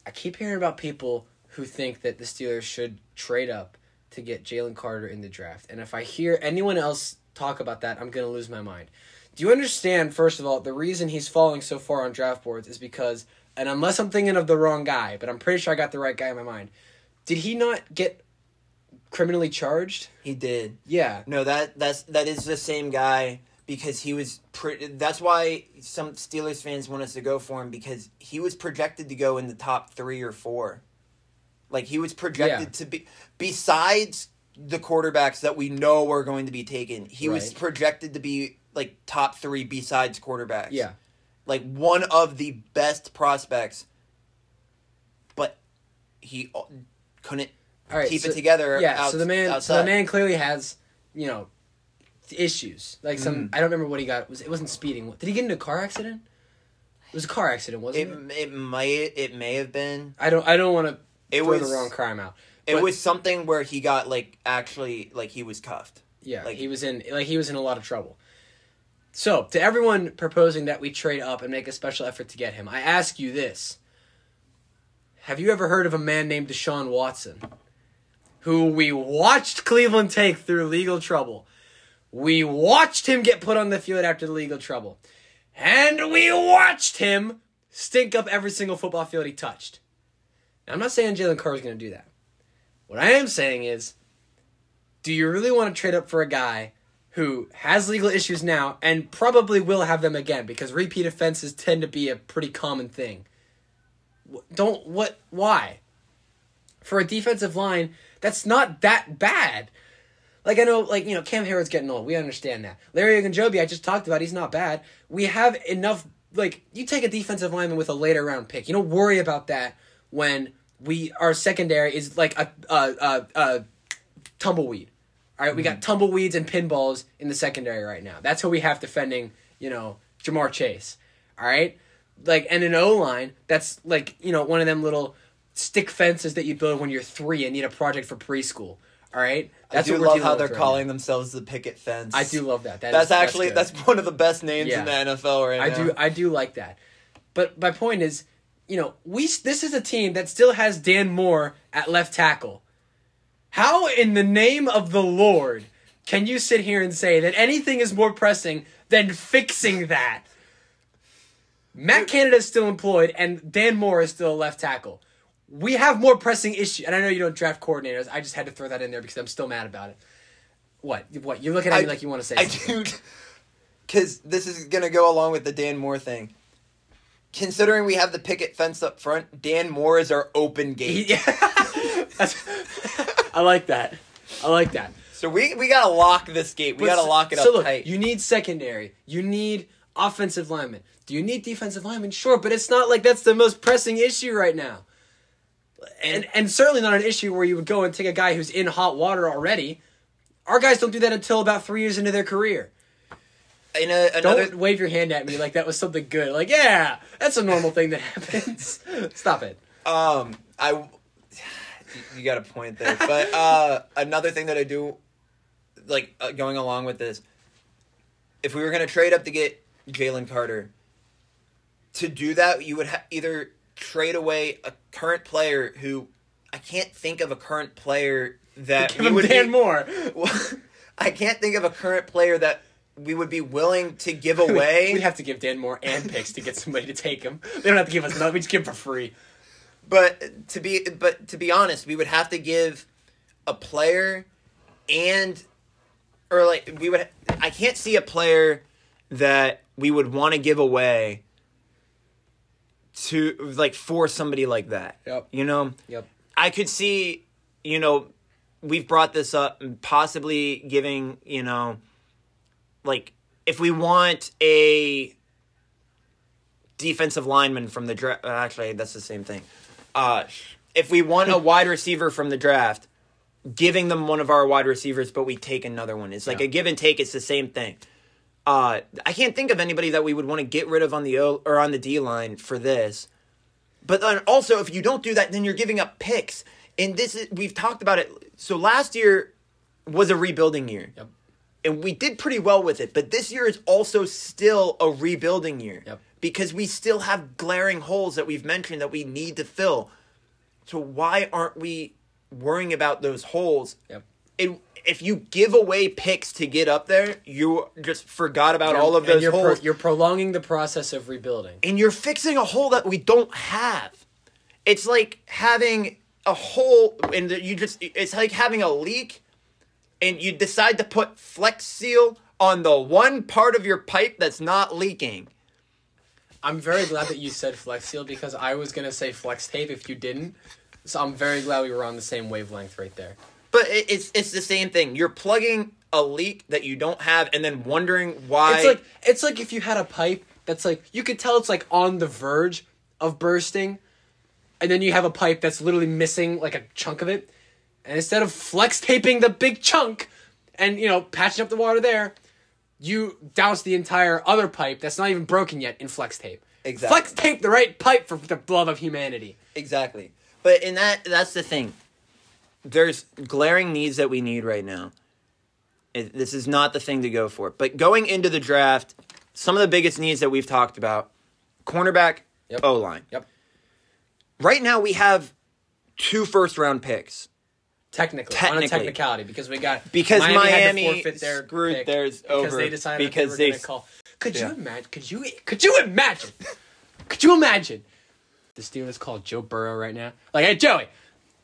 Speaker 1: I keep hearing about people who think that the Steelers should trade up to get Jalen Carter in the draft, and if I hear anyone else talk about that, I'm gonna lose my mind. Do you understand? First of all, the reason he's falling so far on draft boards is because, and unless I'm thinking of the wrong guy, but I'm pretty sure I got the right guy in my mind. Did he not get criminally charged?
Speaker 3: he did.
Speaker 1: Yeah.
Speaker 3: No, that that's that is the same guy because he was. Pre- that's why some Steelers fans want us to go for him because he was projected to go in the top three or four. Like he was projected
Speaker 1: Yeah.
Speaker 3: to be besides the quarterbacks that we know are going to be taken. He was projected to be like top three besides quarterbacks.
Speaker 1: Yeah.
Speaker 3: like one of the best prospects, but he couldn't
Speaker 1: right,
Speaker 3: keep
Speaker 1: so-
Speaker 3: it together.
Speaker 1: Yeah,
Speaker 3: outs-
Speaker 1: so the man, so the man clearly has, you know, issues. Like some,
Speaker 3: Mm-hmm.
Speaker 1: I don't remember what he got. Was it wasn't speeding? Did he get into a car accident? It was a car accident, wasn't
Speaker 3: It
Speaker 1: it?
Speaker 3: it might it may have been.
Speaker 1: I don't. I don't want to
Speaker 3: It
Speaker 1: throw
Speaker 3: was
Speaker 1: the wrong crime out.
Speaker 3: It
Speaker 1: But-
Speaker 3: was something where he got like actually like he was cuffed.
Speaker 1: Yeah,
Speaker 3: Like-
Speaker 1: he was in like he was in a lot of trouble. So, to everyone proposing that we trade up and make a special effort to get him, I ask you this. Have you ever heard of a man named Deshaun Watson? Who we watched Cleveland take through legal trouble. We watched him get put on the field after the legal trouble. And we watched him stink up every single football field he touched. Now, I'm not saying Jalen Carr is going to do that. What I am saying is do you really want to trade up for a guy who has legal issues now and probably will have them again because repeat offenses tend to be a pretty common thing? Don't what why? For a defensive line, that's not that bad. Like I know, like you know, Cam Heyward's getting old. We understand that. Larry Ogunjobi, I just talked about, he's not bad. We have enough. Like you take a defensive lineman with a later round pick, you don't worry about that when we our secondary is like a a a, a tumbleweed. All right, we got mm-hmm. tumbleweeds and pinballs in the secondary right now. That's who we have defending, you know, Ja'Marr Chase. All right, like and an O line that's like you know one of them little stick fences that you build when you're three and need a project for preschool. All right,
Speaker 2: That's I do love how they're
Speaker 1: right
Speaker 2: calling
Speaker 1: now.
Speaker 2: themselves the picket fence.
Speaker 1: I do love that. That
Speaker 2: that's
Speaker 1: is-
Speaker 2: actually
Speaker 1: good.
Speaker 2: that's, one of the best names
Speaker 1: Yeah.
Speaker 2: in the NFL right
Speaker 1: I
Speaker 2: now.
Speaker 1: do I do like that. But my point is, you know, we this is a team that still has Dan Moore at left tackle. How in the name of the Lord can you sit here and say that anything is more pressing than fixing that? Matt Canada is still employed and Dan Moore is still a left tackle. We have more pressing issues, and I know you don't draft coordinators. I just had to throw that in there because I'm still mad about it. What? What? You're looking at me like you want to say
Speaker 2: I
Speaker 1: something.
Speaker 2: do, because this is gonna go along with the Dan Moore thing. Considering we have the picket fence up front, Dan Moore is our open gate.
Speaker 1: Yeah. [laughs] I like that. I like that.
Speaker 2: So we we gotta lock this gate. We gotta lock it
Speaker 1: so
Speaker 2: up
Speaker 1: look,
Speaker 2: tight.
Speaker 1: You need secondary. You need offensive linemen. Do you need defensive linemen? Sure, but it's not like that's the most pressing issue right now. And and certainly not an issue where you would go and take a guy who's in hot water already. Our guys don't do that until about three years into their career.
Speaker 2: In a, another
Speaker 1: Don't wave your hand at me like that was something good. Like, yeah, that's a normal thing that [laughs] happens. Stop it.
Speaker 2: Um, I, you- got a point there. But uh, another thing that I do, like uh, going along with this, if we were gonna trade up to get Jalen Carter, to do that you would ha- either trade away a current player who I can't think of a current player that
Speaker 1: Give
Speaker 2: we would
Speaker 1: Dan
Speaker 2: be-
Speaker 1: Moore. [laughs]
Speaker 2: I can't think of a current player that we would be willing to give [laughs] away.
Speaker 1: We'd have to give Dan Moore and picks to get somebody to take him. They don't have to give us nothing. We just give him for free.
Speaker 2: But to be but to be honest, we would have to give a player and or like we would I can't see a player that we would want to give away to like for somebody like that.
Speaker 1: Yep.
Speaker 2: You know?
Speaker 1: Yep.
Speaker 2: I could see, you know, we've brought this up possibly giving, you know, like if we want a defensive lineman from the draft, actually, that's the same thing. Uh, if we want a wide receiver from the draft, giving them one of our wide receivers, but we take another one. It's like
Speaker 1: Yeah.
Speaker 2: a give and take. It's the same thing. Uh, I can't think of anybody that we would want to get rid of on the O or on the D line for this. But then also, if you don't do that, then you're giving up picks. And this is we've talked about it. So last year was a rebuilding year,
Speaker 1: Yep.
Speaker 2: and we did pretty well with it. But this year is also still a rebuilding year
Speaker 1: Yep.
Speaker 2: Because we still have glaring holes that we've mentioned that we need to fill. So why aren't we worrying about those holes?
Speaker 1: Yep.
Speaker 2: It, if you give away picks to get up there, you just forgot about all of
Speaker 1: And
Speaker 2: those
Speaker 1: you're, pro-
Speaker 2: holes
Speaker 1: you're prolonging the process of rebuilding.
Speaker 2: and you're fixing a hole that we don't have. It's like having a hole and you just it's like having a leak and you decide to put flex seal on the one part of your pipe that's not leaking.
Speaker 1: I'm very glad that you said flex seal because I was gonna say flex tape if you didn't. So I'm very glad we were on the same wavelength right there.
Speaker 2: But it, it's it's the same thing. You're plugging a leak that you don't have and then wondering why
Speaker 1: It's like it's like if you had a pipe that's like you could tell it's like on the verge of bursting, and then you have a pipe that's literally missing like a chunk of it, and instead of flex taping the big chunk, and you know patching up the water there, you douse the entire other pipe that's not even broken yet in flex tape.
Speaker 2: Exactly.
Speaker 1: Flex tape the right pipe for the love of humanity.
Speaker 2: Exactly. But in that that's the thing. There's glaring needs that we need right now. It, this is not the thing to go for. But going into the draft, some of the biggest needs that we've talked about, cornerback,
Speaker 1: Yep.
Speaker 2: O line.
Speaker 1: Yep.
Speaker 2: Right now we have two first round picks.
Speaker 1: Technically, on a technicality, because we got
Speaker 2: Because
Speaker 1: had
Speaker 2: Miami
Speaker 1: to forfeit their
Speaker 2: screwed theirs
Speaker 1: because
Speaker 2: over
Speaker 1: they decided
Speaker 2: because they
Speaker 1: they were going to call. Could
Speaker 2: Yeah.
Speaker 1: you imagine? Could you? Could you imagine? could you imagine? The Steelers call Joe Burrow right now. Like, hey, Joey,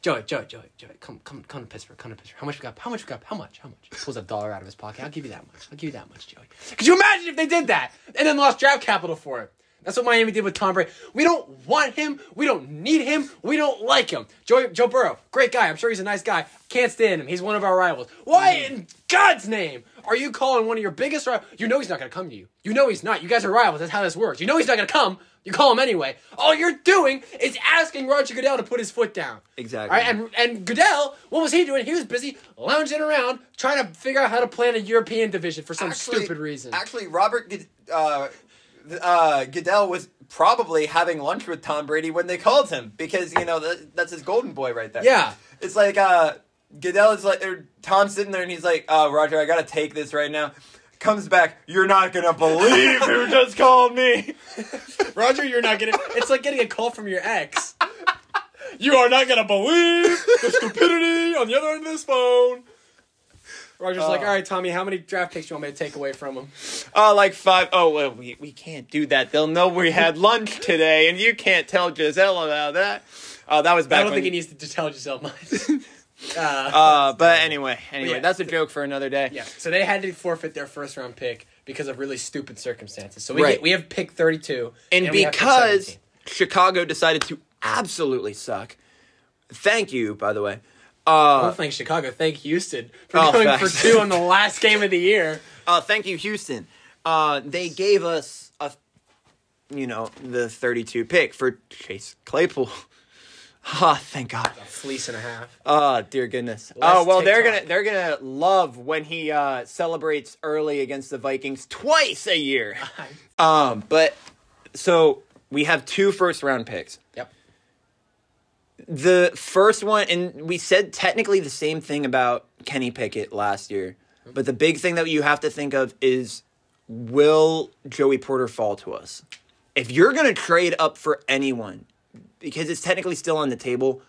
Speaker 1: Joey, Joey, Joey, Joey, come, come, come to Pittsburgh. Come to Pittsburgh. How much we got? How much we got? How much? How much? Pulls a dollar out of his pocket. I'll give you that much. I'll give you that much, Joey. Could you imagine if they did that and then lost draft capital for it? That's what Miami did with Tom Brady. We don't want him. We don't need him. We don't like him. Joe, Joe Burrow, great guy. I'm sure he's a nice guy. Can't stand him. He's one of our rivals. Why in God's name are you calling one of your biggest rivals? You know he's not going to come to you. You know he's not. You guys are rivals. That's how this works. You know he's not going to come You call him anyway. All you're doing is asking Roger Goodell to put his foot down.
Speaker 2: Exactly.
Speaker 1: All right, and and Goodell, what was he doing? He was busy lounging around trying to figure out how to plan a European division for some
Speaker 3: Actually-
Speaker 1: stupid reason.
Speaker 3: Actually, Robert uh, uh, Goodell was probably having lunch with Tom Brady when they called him because you know that, that's his golden boy right there.
Speaker 1: yeah.
Speaker 3: It's like uh, Goodell is like or Tom's sitting there and he's like, uh, Roger, I gotta take this right now. Comes back, you're not gonna believe who [laughs] just called me. [laughs]
Speaker 1: Roger, you're not gonna. It's like getting a call from your ex. [laughs] You are not gonna believe the stupidity on the other end of this phone. Roger's like,
Speaker 3: Oh.
Speaker 1: all right, Tommy, how many draft picks do you want me to take away from him?
Speaker 2: Oh, like five. Oh, well, we, we can't do that. They'll know we had [laughs] lunch today, and you can't tell Gisele about that. Oh, that was back
Speaker 1: I don't
Speaker 2: when-
Speaker 1: think he needs to tell Gisele much. [laughs] uh,
Speaker 2: Uh, but anyway, anyway,
Speaker 1: yeah.
Speaker 2: that's a joke for another day.
Speaker 1: yeah, so they had to forfeit their first round pick because of really stupid circumstances. So we
Speaker 2: Right.
Speaker 1: get, we have pick 32.
Speaker 2: And,
Speaker 1: we have pick
Speaker 2: because Chicago decided to absolutely suck. Thank you, by the way. Uh,
Speaker 1: thank Chicago. Thank Houston for
Speaker 2: Oh,
Speaker 1: going
Speaker 2: facts.
Speaker 1: for two on the last game of the year. [laughs]
Speaker 2: uh, thank you, Houston. Uh, they gave us a, you know, the 32 pick for Chase Claypool. [laughs] Ah, thank God.
Speaker 1: A fleece and a half.
Speaker 2: Oh dear goodness.
Speaker 1: Less
Speaker 2: oh well, they're gonna they're gonna love when he uh, celebrates early against the Vikings twice a year. [laughs] Um, but so we have two first round picks.
Speaker 1: Yep.
Speaker 2: The first one, and we said technically the same thing about Kenny Pickett last year, but the big thing that you have to think of is will Joey Porter fall to us? If you're gonna trade up for anyone, because it's technically still on the table,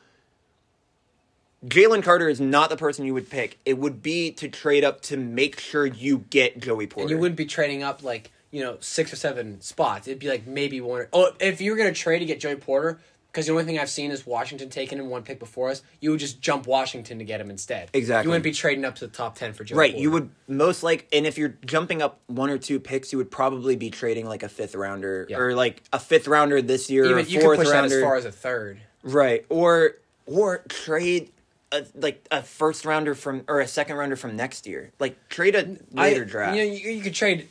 Speaker 2: Jalen Carter is not the person you would pick. It would be to trade up to make sure you get Joey Porter.
Speaker 1: And you wouldn't be trading up like, you know, six or seven spots. It'd be like maybe one. Or, oh, if you were going to trade to get Joey Porter, because the only thing I've seen is Washington taking him one pick before us, you would just jump Washington to get him instead.
Speaker 2: Exactly.
Speaker 1: You wouldn't be trading up to the top 10 for Joey
Speaker 2: Right,
Speaker 1: Porter.
Speaker 2: you would most like, and if you're jumping up one or two picks, you would probably be trading like a fifth rounder
Speaker 1: Yeah.
Speaker 2: or like a fifth rounder this year, or
Speaker 1: Even, you
Speaker 2: fourth
Speaker 1: could push
Speaker 2: rounder,
Speaker 1: that as far as a third.
Speaker 2: right? Or or trade a, like a first rounder from or a second rounder from next year, like trade a later
Speaker 1: I,
Speaker 2: draft.
Speaker 1: You, know, you, you could trade.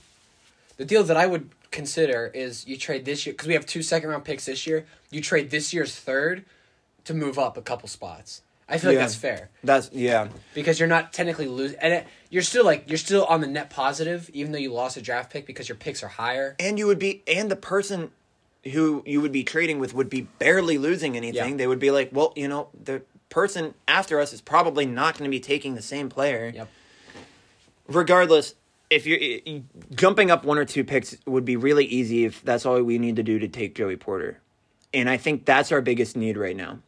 Speaker 1: The deal that I would consider is you trade this year because we have two second round picks this year. You trade this year's third to move up a couple spots. I feel like that's fair
Speaker 2: That's yeah,
Speaker 1: because you're not technically losing, and it, you're still like you're still on the net positive, even though you lost a draft pick because your picks are higher.
Speaker 2: and you would be, and the person who you would be trading with would be barely losing anything.
Speaker 1: Yeah.
Speaker 2: They would be like, well, you know, the person after us is probably not going to be taking the same player.
Speaker 1: Yep.
Speaker 2: regardless, if you're jumping up one or two picks would be really easy if that's all we need to do to take Joey Porter. And I think that's our biggest need right now.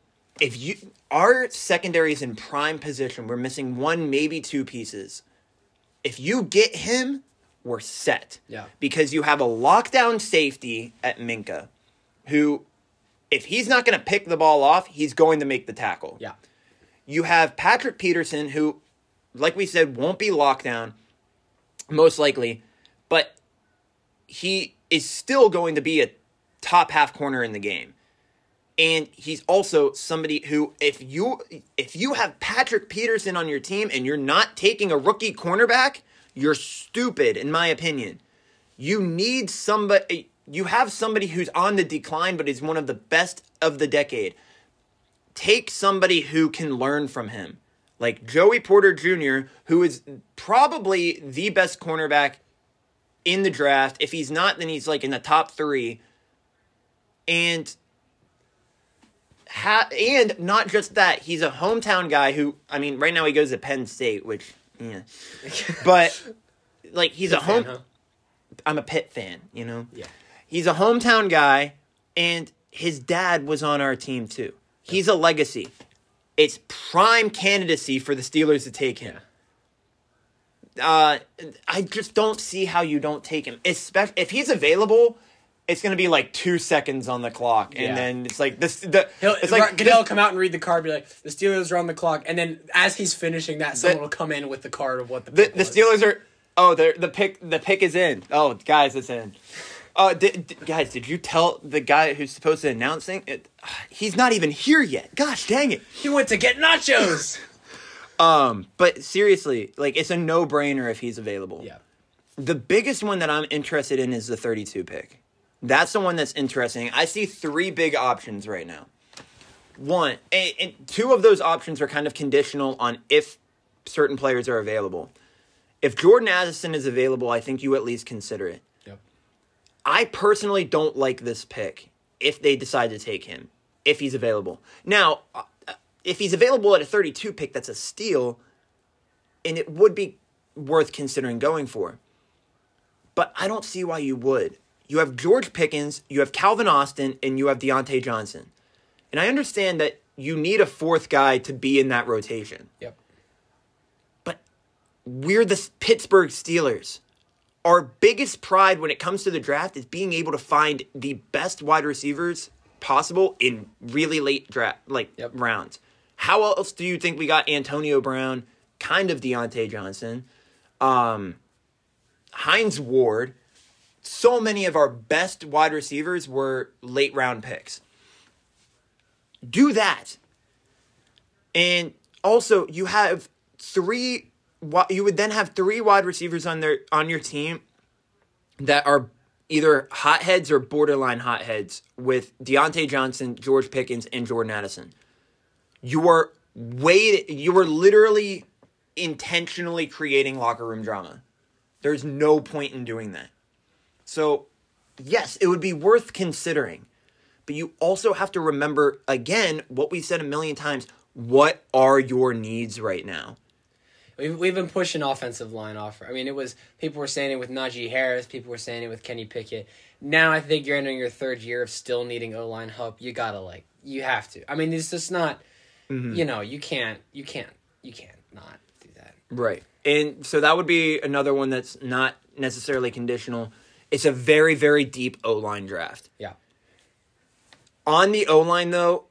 Speaker 2: If you our secondary is in prime position, we're missing one, maybe two pieces. If you get him, we're set.
Speaker 1: Yeah.
Speaker 2: Because you have a lockdown safety at Minkah, who, if he's not going to pick the ball off, he's going to make the tackle.
Speaker 1: Yeah.
Speaker 2: You have Patrick Peterson, who, like we said, won't be locked down, most likely, but he is still going to be a top half corner in the game. And he's also somebody who, if you if you have Patrick Peterson on your team and you're not taking a rookie cornerback, you're stupid, in my opinion. You need somebody. You have somebody who's on the decline, but is one of the best of the decade take somebody who can learn from him, like Joey Porter Jr., who is probably the best cornerback in the draft. If he's not, then he's like in the top three. And ha- and not just that, he's a hometown guy who, I mean, right now he goes to Penn State, which, yeah, [laughs] but like he's a home.
Speaker 1: Fan, huh?
Speaker 2: I'm a Pitt fan, you know.
Speaker 1: Yeah.
Speaker 2: He's a hometown guy, and his dad was on our team too. He's a legacy. It's prime candidacy for the Steelers to take him. Uh, I just don't see how you don't take him. Especially if he's available, it's gonna be like two seconds on the clock, and
Speaker 1: Yeah.
Speaker 2: then it's like this. The
Speaker 1: He'll,
Speaker 2: it's like
Speaker 1: Goodell will come out and read the card, be like, "The Steelers are on the clock," and then as he's finishing that, someone will come in with the card of what the
Speaker 2: the the. Steelers are. Oh, the the pick the pick is in. Oh, guys, it's in. Uh, did, did- guys, did you tell the guy who's supposed to announcing it? He's not even here yet. Gosh, dang it.
Speaker 1: He went to get nachos. [laughs]
Speaker 2: Um, but seriously, like it's a no brainer if he's available.
Speaker 1: yeah.
Speaker 2: The biggest one that I'm interested in is the 32 pick. That's the one that's interesting. I see three big options right now. One, and, and two of those options are kind of conditional on if certain players are available. If Jordan Addison is available, I think you at least consider it. I personally don't like this pick if they decide to take him, if he's available. Now, uh, if he's available at a 32 pick, that's a steal, and it would be worth considering going for. But I don't see why you would. You have George Pickens, you have Calvin Austin, and you have Diontae Johnson. And I understand that you need a fourth guy to be in that rotation.
Speaker 1: Yep.
Speaker 2: But we're the Pittsburgh Steelers. Our biggest pride when it comes to the draft is being able to find the best wide receivers possible in really late draft like
Speaker 1: Yep.
Speaker 2: rounds. How else do you think we got Antonio Brown, kind of Diontae Johnson, um, Hines Ward? So many of our best wide receivers were late round picks. Do that. And also, you have three. You would then have three wide receivers on their on your team that are either hotheads or borderline hotheads with Diontae Johnson, George Pickens, and Jordan Addison. You are wait. You are literally intentionally creating locker room drama. There's no point in doing that. So, yes, it would be worth considering. But you also have to remember, again, what we said a million times what are your needs right now?
Speaker 1: We've, we've been pushing offensive line offer. I mean, it was people were saying it with Najee Harris, people were saying it with Kenny Pickett. Now I think you're entering your third year of still needing O line help. You gotta like, you have to. I mean, it's just not. Mm-hmm. You know, you can't, you can't, you can't not do that.
Speaker 2: Right. And so that would be another one that's not necessarily conditional. It's a very, very deep O line draft.
Speaker 1: Yeah.
Speaker 2: On the O line, though,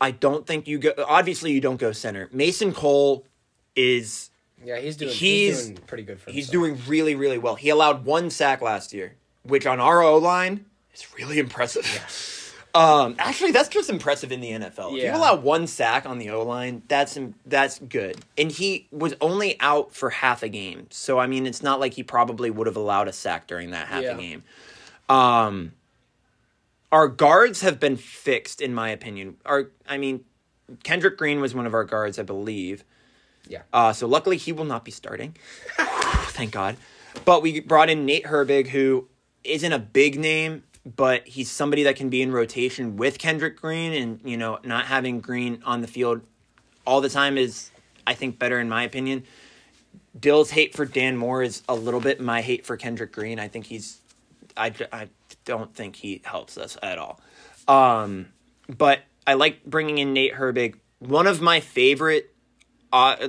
Speaker 2: I don't think you go. Obviously, you don't go center. Mason Cole is
Speaker 1: Yeah, he's doing. He's,
Speaker 2: He's-
Speaker 1: doing pretty good for.
Speaker 2: he's
Speaker 1: himself.
Speaker 2: doing really, really well. He allowed one sack last year, which on our O line is really impressive. [laughs] Um, actually, that's just impressive in the NFL. If you allow one sack on the O line, that's that's good. And he was only out for half a game, so I mean, it's not like he probably would have allowed a sack during that half
Speaker 1: Yeah.
Speaker 2: a game. Um, our guards have been fixed, in my opinion. Our, I mean, Kendrick Green was one of our guards, I believe.
Speaker 1: Yeah.
Speaker 2: Uh, so luckily he will not be starting. [sighs] Thank God. But we brought in Nate Herbig, who isn't a big name, but he's somebody that can be in rotation with Kendrick Green, and you know, not having Green on the field all the time is, I think, better in my opinion. Dill's hate for Dan Moore is a little bit my hate for Kendrick Green. I think he's, I, I don't think he helps us at all. Um, but I like bringing in Nate Herbig. One of my favorite uh,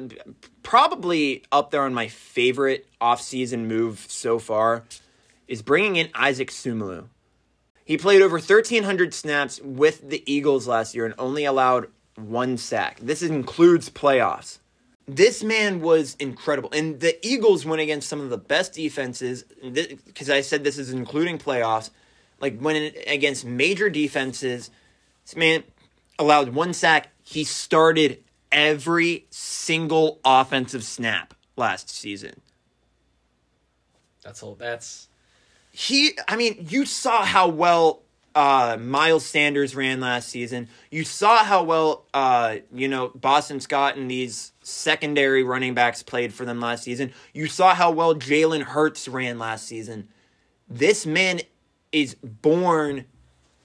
Speaker 2: probably up there on my favorite offseason move so far is bringing in Isaac Seumalo. He played over 1,300 snaps with the Eagles last year and only allowed one sack. This includes playoffs. This man was incredible. And the Eagles went against some of the best defenses, because I said this is including playoffs, like went against major defenses. This man allowed one sack. He started every single offensive snap last season.
Speaker 1: That's all. That's
Speaker 2: He, I mean, you saw how well uh, Miles Sanders ran last season. You saw how well, uh, you know, Boston Scott and these secondary running backs played for them last season. You saw how well Jalen Hurts ran last season. This man is born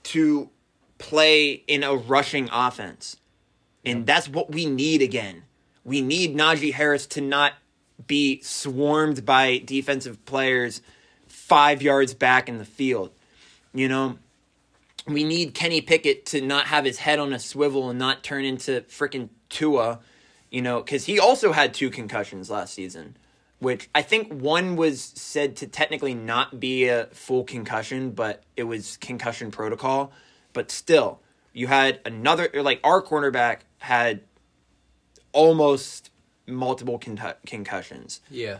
Speaker 2: to play in a rushing offense. And that's what we need again. We need Najee Harris to not be swarmed by defensive players five yards back in the field. You know, we need Kenny Pickett to not have his head on a swivel and not turn into freaking Tua, you know, because he also had two concussions last season, which I think one was said to technically not be a full concussion, but it was concussion protocol. But still, you had another, like our cornerback had almost multiple con- concussions.
Speaker 1: yeah.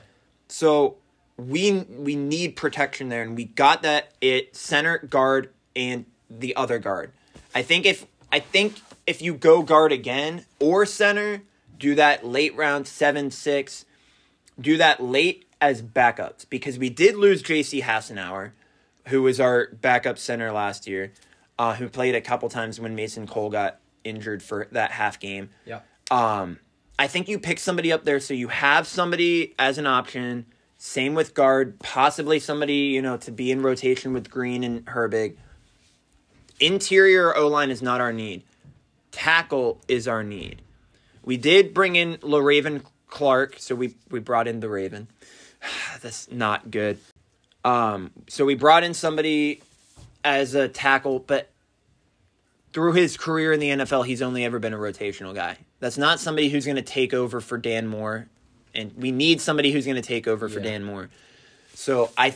Speaker 2: So we we need protection there, and we got that at center, guard, and the other guard. I think if I think if you go guard again or center, do that late round seven six, do that late as backups because we did lose J.C. Hassenauer. who was our backup center last year, uh, who played a couple times when Mason Cole got injured for that half game.
Speaker 1: Yeah.
Speaker 2: Um, I think you pick somebody up there so you have somebody as an option. Same with guard, possibly somebody you know to be in rotation with Green and Herbig. Interior O line is not our need. Tackle is our need. We did bring in Le'Raven Clark, so we we brought in the Raven. [sighs] That's not good. Um, so we brought in somebody as a tackle, but through his career in the NFL, he's only ever been a rotational guy. That's not somebody who's going to take over for Dan Moore, and we need somebody who's going to take over for
Speaker 1: Yeah.
Speaker 2: Dan Moore. So I,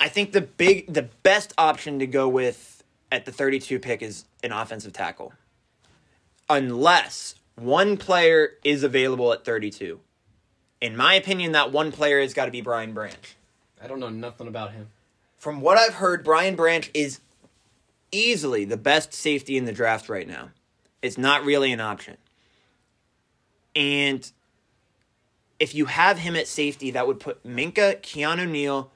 Speaker 2: I think the big, the best option to go with at the 32 pick is an offensive tackle, unless one player is available at 32. In my opinion, that one player has got to be Brian Branch.
Speaker 1: I don't know nothing about him.
Speaker 3: From what I've heard,
Speaker 2: Brian Branch is easily the best safety in the draft right now. It's not really an option. And if you have him at safety, that would put Minkah, Keanu Neal,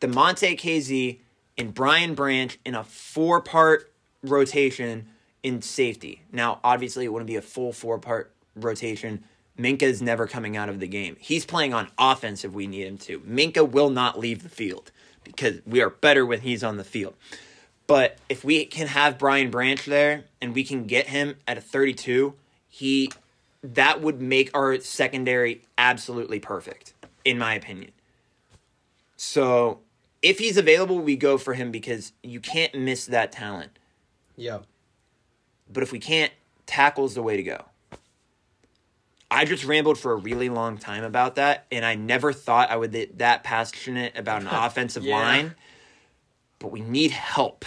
Speaker 2: Damontae Kazee, and Brian Branch in a four part rotation in safety. Now, obviously, it wouldn't be a full four part rotation. Minkah is never coming out of the game. He's playing on offense if we need him to. Minkah will not leave the field because we are better when he's on the field. But if we can have Brian Branch there and we can get him at a 32, he that would make our secondary absolutely perfect in my opinion. So, if he's available, we go for him because you can't miss that talent.
Speaker 1: Yeah.
Speaker 2: But if we can't, tackle's the way to go. I just rambled for a really long time about that, and I never thought I would get that passionate about an [laughs] offensive
Speaker 1: Yeah.
Speaker 2: line. But we need help.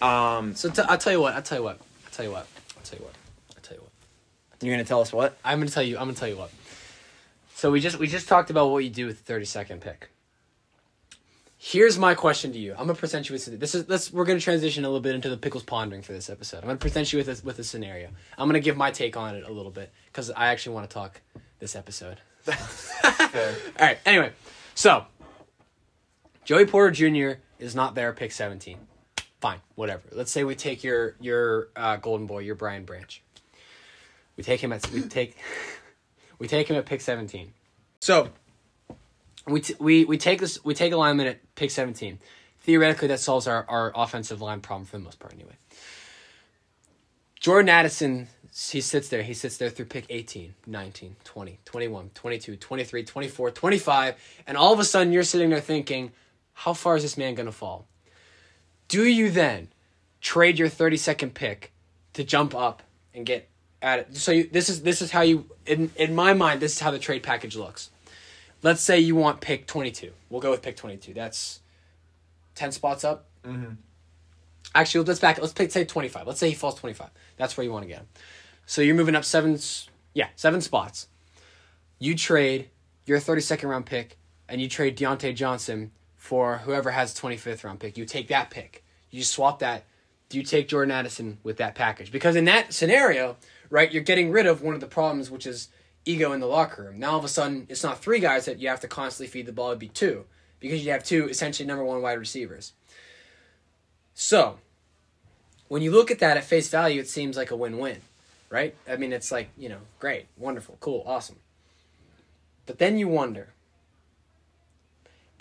Speaker 1: Yeah.
Speaker 2: Um,
Speaker 1: So t- I'll tell you what. I'll tell you what. I'll tell you what. I'll tell you what. I'll tell you what.
Speaker 2: you're gonna tell us what?
Speaker 1: I'm gonna tell you. I'm gonna tell you what. So we just we just talked about what you do with the 30 second pick. Here's my question to you. I'm gonna present you with this is let's we're gonna transition a little bit into the pickles pondering for this episode. I'm gonna present you with a, with a scenario. I'm gonna give my take on it a little bit because I actually want to talk this episode. [laughs] All right. Anyway, so Joey Porter Jr. is not there pick 17. Fine, whatever. Let's say we take your your uh, golden boy, your Brian Branch. We take him at we take [laughs] we take him at pick 17. So we t- we we take this we take alignment at pick 17. Theoretically, that solves our, our offensive line problem for the most part, anyway. Jordan Addison, he sits there. He sits there through pick 18, 19, 20, 21, 22, 23, 24, 25. And all of a sudden, you're sitting there thinking, how far is this man going to fall? Do you then trade your 32nd pick to jump up and get at it? So you, this is this is how you in in my mind this is how the trade package looks. Let's say you want pick 22. We'll go with pick 22. That's 10 spots up. Mm-hmm. Actually, let's back. Let's pick say 25. Let's say he falls 25. That's where you want to get him. So you're moving up seven. Yeah, seven spots. You trade your 32nd round pick and you trade Diontae Johnson for whoever has 25th round pick. You take that pick. You swap that. Do you take Jordan Addison with that package? Because in that scenario, right, you're getting rid of one of the problems, which is ego in the locker room. Now all of a sudden, it's not three guys that you have to constantly feed the ball. It'd be two because you have two essentially number one wide receivers. So, when you look at that at face value, it seems like a win-win, right? I mean, it's like you know, great, wonderful, cool, awesome. But then you wonder,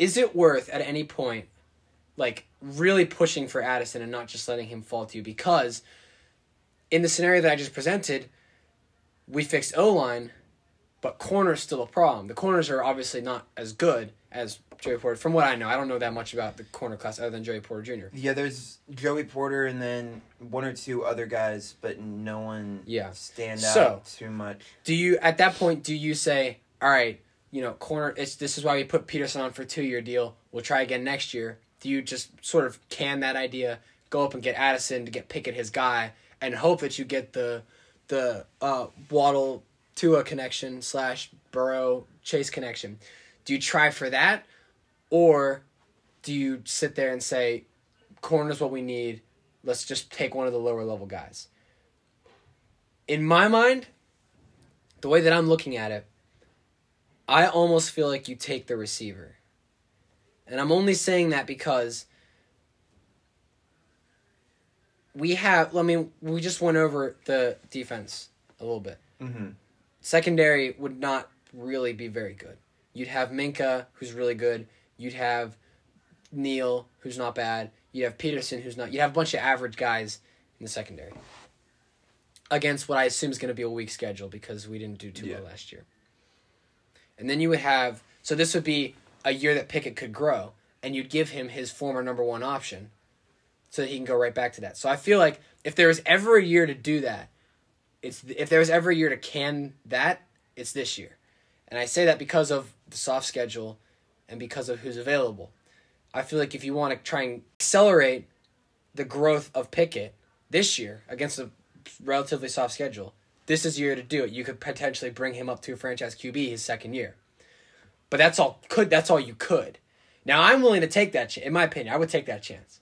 Speaker 1: is it worth at any point, like really pushing for Addison and not just letting him fall to you? Because in the scenario that I just presented, we fixed O line, but corner's still a problem. The corners are obviously not as good as Joey Porter. From what I know, I don't know that much about the corner class other than Joey Porter Jr.
Speaker 3: Yeah, there's Joey Porter and then one or two other guys, but no one
Speaker 1: Yeah.
Speaker 3: stand
Speaker 1: So-
Speaker 3: out too much.
Speaker 1: do you at that point do you say all right you know corner it's this is why we put peterson on for a two year deal. We'll try again next year. Do you just sort of can that idea go up and get addison to get pickett his guy and hope that you get the the uh waddle to a connection slash burrow chase connection? Do you try for that? Or do you sit there and say corner is what we need. Let's just take one of the lower level guys. In my mind the way that I'm looking at it, I almost feel like you take the receiver. And I'm only saying that because we have. I mean, we just went over the defense a little bit.
Speaker 3: Mm-hmm.
Speaker 1: Secondary would not really be very good. You'd have Minkah, who's really good. You'd have Neal, who's not bad. You'd have Peterson, who's not. You'd have a bunch of average guys in the secondary. Against what I assume is going to be a weak schedule because we didn't do too
Speaker 2: Yeah.
Speaker 1: well last year. And then you would have. So this would be a year that Pickett could grow, and you'd give him his former number one option so that he can go right back to that. So I feel like if there was ever a year to do that, it's if there was ever a year to can that, it's this year. And I say that because of the soft schedule and because of who's available. I feel like if you want to try and accelerate the growth of Pickett this year against a relatively soft schedule, this is year to do it. You could potentially bring him up to a franchise QB his second year. But that's all could that's all you could. Now I'm willing to take that chance. In my opinion, I would take that chance.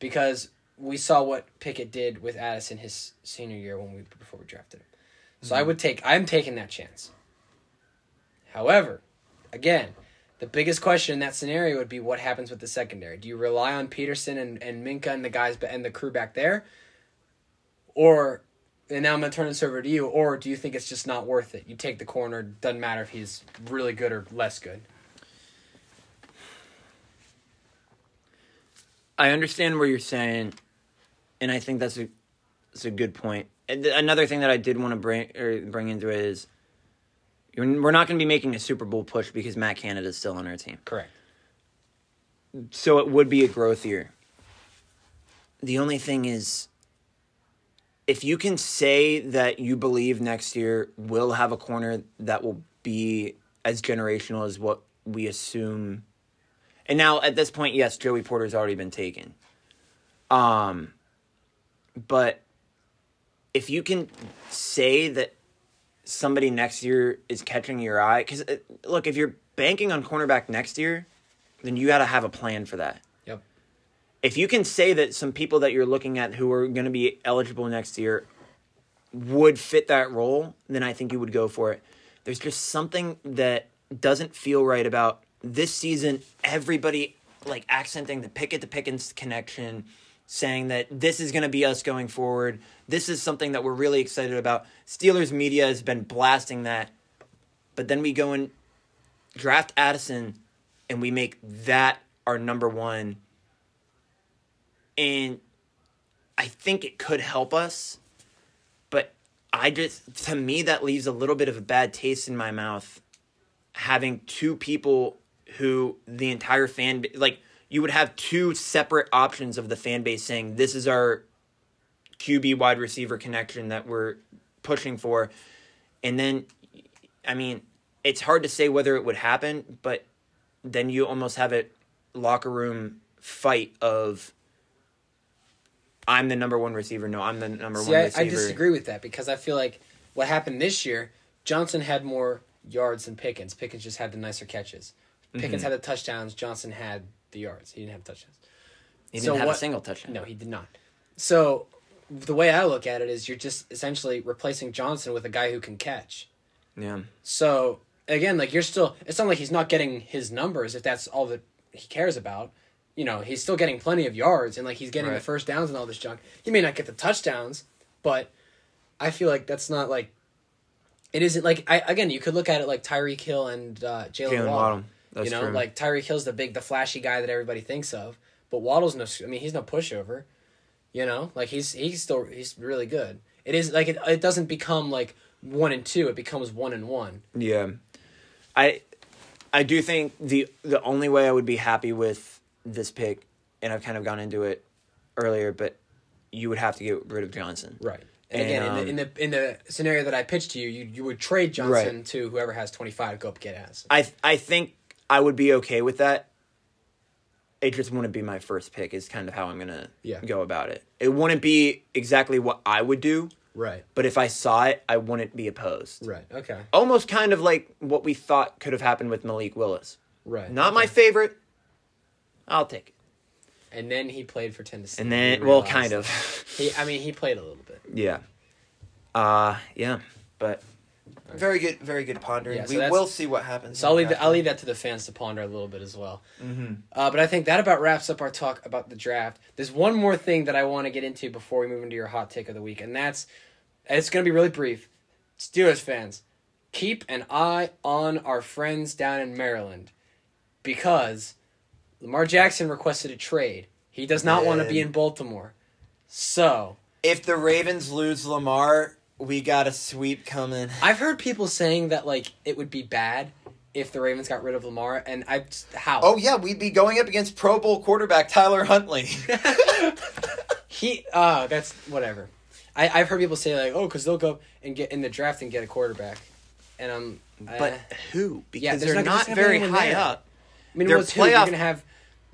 Speaker 1: Because we saw what Pickett did with Addison his senior year when we before we drafted him. So I mm-hmm. would take I'm taking that chance. However, again, the biggest question in that scenario would be what happens with the secondary. Do you rely on Peterson and, and Minkah and the guys and the crew back there? Or and now I'm gonna turn this over to you, or do you think it's just not worth it? You take the corner, doesn't matter if he's really good or less good.
Speaker 2: I understand where you're saying, and I think that's a that's a good point. And th- another thing that I did want to bring or bring into it is, we're not going to be making a Super Bowl push because Matt Canada is still on our team.
Speaker 1: Correct.
Speaker 2: So it would be a growth year. The only thing is, if you can say that you believe next year we'll have a corner that will be as generational as what we assume. And now at this point, yes, Joey Porter's already been taken. Um, but if you can say that somebody next year is catching your eye, because look, if you're banking on cornerback next year, then you got to have a plan for that. If you can say that some people that you're looking at who are going to be eligible next year would fit that role, then I think you would go for it. There's just something that doesn't feel right about this season. Everybody like accenting the Pickett to Pickens connection, saying that this is going to be us going forward. This is something that we're really excited about. Steelers media has been blasting that, but then we go and draft Addison, and we make that our number one and I think it could help us, but I just to me that leaves a little bit of a bad taste in my mouth having two people who the entire fan like you would have two separate options of the fan base saying this is our QB wide receiver connection that we're pushing for. And then I mean it's hard to say whether it would happen but then you almost have a locker room fight of I'm the number one receiver. No, I'm the number
Speaker 1: See,
Speaker 2: one
Speaker 1: I,
Speaker 2: receiver.
Speaker 1: I disagree with that because I feel like what happened this year, Johnson had more yards than Pickens. Pickens just had the nicer catches. Pickens
Speaker 2: Mm-hmm.
Speaker 1: had the touchdowns. Johnson had the yards. He didn't have touchdowns.
Speaker 2: He didn't
Speaker 1: so
Speaker 2: have
Speaker 1: what-
Speaker 2: a single touchdown.
Speaker 1: No, he did not. So the way I look at it is you're just essentially replacing Johnson with a guy who can catch.
Speaker 2: Yeah.
Speaker 1: So again, like you're still it's not like he's not getting his numbers if that's all that he cares about. You know, he's still getting plenty of yards and like he's getting
Speaker 2: Right.
Speaker 1: the first downs and all this junk. He may not get the touchdowns, but I feel like that's not like it isn't like I again you could look at it like Tyreek Hill and uh, Jalen Waddle. You know,
Speaker 2: true.
Speaker 1: like Tyreek Hill's the big, the flashy guy that everybody thinks of, but Waddle's no. I mean, he's no pushover. You know, like he's he's still he's really good. It is like it. It doesn't become like one and two. It becomes one and one.
Speaker 2: Yeah. I I do think the the only way I would be happy with this pick, and I've kind of gone into it earlier, but you would have to get rid of Johnson.
Speaker 1: Right. And,
Speaker 2: And,
Speaker 1: again,
Speaker 2: um,
Speaker 1: in, the, in the in the scenario that I pitched to you, you you would trade Johnson to whoever has twenty five. Go up get ass.
Speaker 2: I I think I would be okay with that. It just wouldn't be my first pick. Is kind of how I'm gonna
Speaker 1: Yeah.
Speaker 2: go about it. It wouldn't be exactly what I would do,
Speaker 1: Right.
Speaker 2: but if I saw it, I wouldn't be opposed.
Speaker 1: Right. Okay.
Speaker 2: Almost kind of like what we thought could have happened with Malik Willis.
Speaker 1: Right.
Speaker 2: Not my favorite. I'll take it.
Speaker 1: And then he played for Tennessee.
Speaker 2: And then,
Speaker 1: We
Speaker 2: well, kind of.
Speaker 1: He, I mean, he played a little bit.
Speaker 2: yeah. Uh, yeah. But
Speaker 3: very good, very good pondering.
Speaker 1: Yeah, so
Speaker 3: we will see what happens.
Speaker 1: So I'll leave, that, I'll leave that to the fans to ponder a little bit as well.
Speaker 3: Mm-hmm.
Speaker 1: Uh, but I think that about wraps up our talk about the draft. There's one more thing that I want to get into before we move into your hot take of the week, and that's and it's going to be really brief. Steelers fans, keep an eye on our friends down in Maryland because Lamar Jackson requested a trade. He does not want to be in Baltimore. So
Speaker 3: If the Ravens lose Lamar, we got a sweep coming.
Speaker 1: I've heard people saying that like it would be bad if the Ravens got rid of Lamar, and I how
Speaker 3: Oh yeah, we'd be going up against Pro Bowl quarterback Tyler Huntley. [laughs]
Speaker 1: He, uh, that's whatever. I, I've heard people say like, oh, because they'll go and get in the draft and get a quarterback, and um,
Speaker 2: But who? Because
Speaker 1: Yeah,
Speaker 2: they're
Speaker 1: not-
Speaker 2: not, very high
Speaker 1: there.
Speaker 2: up.
Speaker 1: I mean, what's who? You're
Speaker 2: playoff-
Speaker 1: gonna have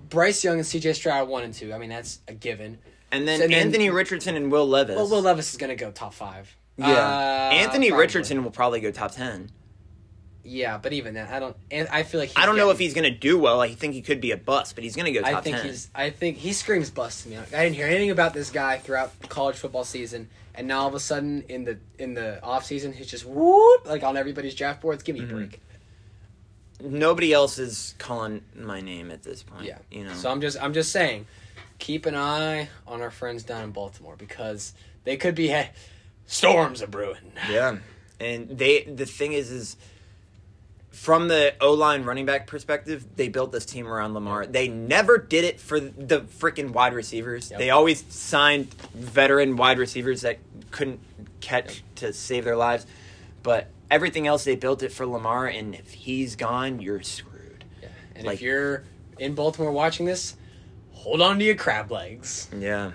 Speaker 1: Bryce Young and C.J. Stroud one and two. I mean, that's a given.
Speaker 2: And then
Speaker 1: So then-
Speaker 2: Anthony Richardson and Will Levis.
Speaker 1: Well, Will Levis is gonna go top five.
Speaker 2: Yeah.
Speaker 1: Uh,
Speaker 2: Anthony
Speaker 1: probably.
Speaker 2: Richardson will probably go top 10.
Speaker 1: Yeah, but even then, I don't. And I feel like he's
Speaker 2: I don't know if he's going to do well. I think he could be a bust, but he's going to go top
Speaker 1: I think
Speaker 2: 10.
Speaker 1: he's. I think he screams bust to me. I didn't hear anything about this guy throughout college football season, and now all of a sudden in the in the off season, he's just whoop like on everybody's draft boards. Give me
Speaker 2: Mm-hmm.
Speaker 1: a break.
Speaker 2: Nobody else is calling my name at this point.
Speaker 1: Yeah.
Speaker 2: You know.
Speaker 1: So I'm just I'm just saying, keep an eye on our friends down in Baltimore because they could be he- storms are brewing. [laughs]
Speaker 2: Yeah, and they the thing is is from the O line running back perspective, they built this team around Lamar. They never did it for the freaking wide receivers.
Speaker 1: Yep.
Speaker 2: They always signed veteran wide receivers that couldn't catch to save their lives, but everything else they built it for Lamar. And if he's gone, you're screwed.
Speaker 1: Yeah. And
Speaker 2: Like-
Speaker 1: if you're in Baltimore watching this, hold on to your crab legs.
Speaker 2: Yeah.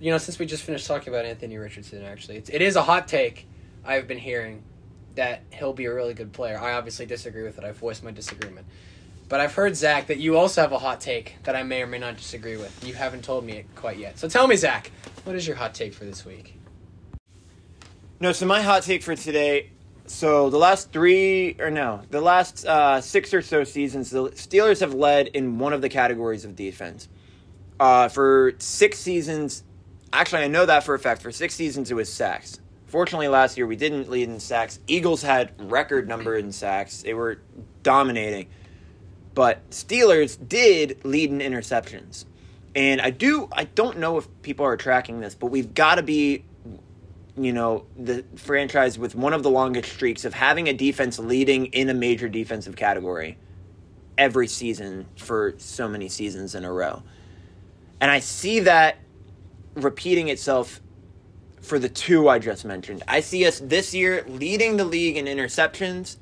Speaker 1: You know, since we just finished talking about Anthony Richardson, actually, it's, it is a hot take I've been hearing that he'll be a really good player. I obviously disagree with it. I've voiced my disagreement. But I've heard, Zach, that you also have a hot take that I may or may not disagree with. You haven't told me it quite yet. So tell me, Zach, what is your hot take for this week?
Speaker 2: No, so my hot take for today. So the last three, or no, the last uh, six or so seasons, the Steelers have led in one of the categories of defense. Uh, for six seasons, actually, I know that for a fact. For six seasons, it was sacks. Fortunately, last year we didn't lead in sacks. Eagles had record number in sacks. They were dominating, but Steelers did lead in interceptions. And I do, I don't know if people are tracking this, but we've got to be you know, the franchise with one of the longest streaks of having a defense leading in a major defensive category every season for so many seasons in a row. And I see that repeating itself for the two I just mentioned. I see us this year leading the league in interceptions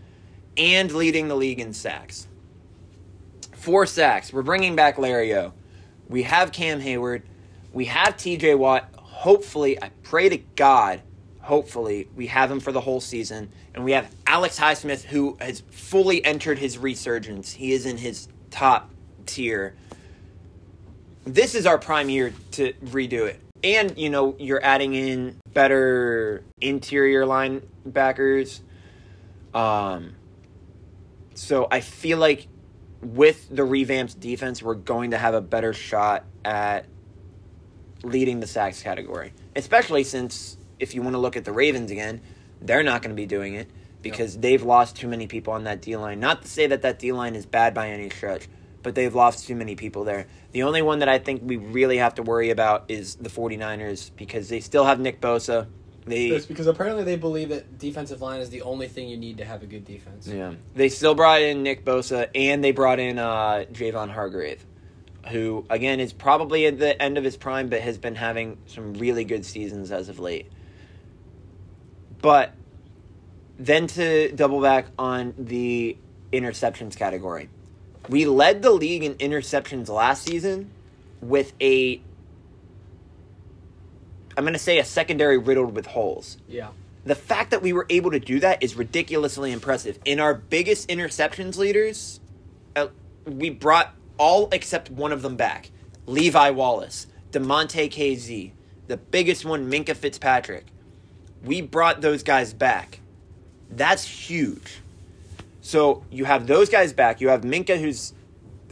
Speaker 2: and leading the league in sacks. Four sacks. We're bringing back Lario. We have Cam Heyward. We have TJ Watt. Hopefully, I pray to God, hopefully, we have him for the whole season. And we have Alex Highsmith, who has fully entered his resurgence. He is in his top tier. This is our prime year to redo it. And, you know, you're adding in better interior linebackers. Um, so I feel like with the revamped defense, we're going to have a better shot at leading the sacks category. Especially since if you want to look at the Ravens again, they're not going to be doing it because they've lost too many people on that D line. Not to say that that D line is bad by any stretch, but they've lost too many people there. The only one that I think we really have to worry about is the 49ers because they still have Nick Bosa. They
Speaker 1: That's because apparently they believe that defensive line is the only thing you need to have a good defense.
Speaker 2: Yeah. They still brought in Nick Bosa and they brought in uh, Javon Hargrave, who, again, is probably at the end of his prime, but has been having some really good seasons as of late. But then to double back on the interceptions category, we led the league in interceptions last season with a. I'm going to say a secondary riddled with holes
Speaker 1: Yeah.
Speaker 2: the fact that we were able to do that is ridiculously impressive. In our biggest interceptions leaders, uh, we brought all except one of them back. Levi Wallace, Damontae Kazee, the biggest one, Minkah Fitzpatrick. We brought those guys back. That's huge. So you have those guys back. You have Minkah, who's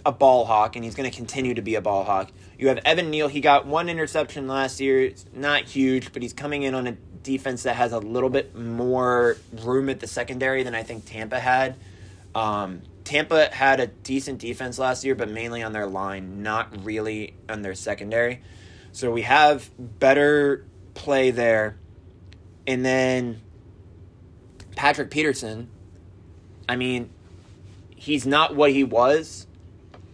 Speaker 2: a ball hawk, and he's going to continue to be a ball hawk. You have Evan Neal. He got one interception last year. It's not huge, but he's coming in on a defense that has a little bit more room at the secondary than I think Tampa had. Um, Tampa had a decent defense last year, but mainly on their line, not really on their secondary. So we have better play there. And then Patrick Peterson, I mean, he's not what he was,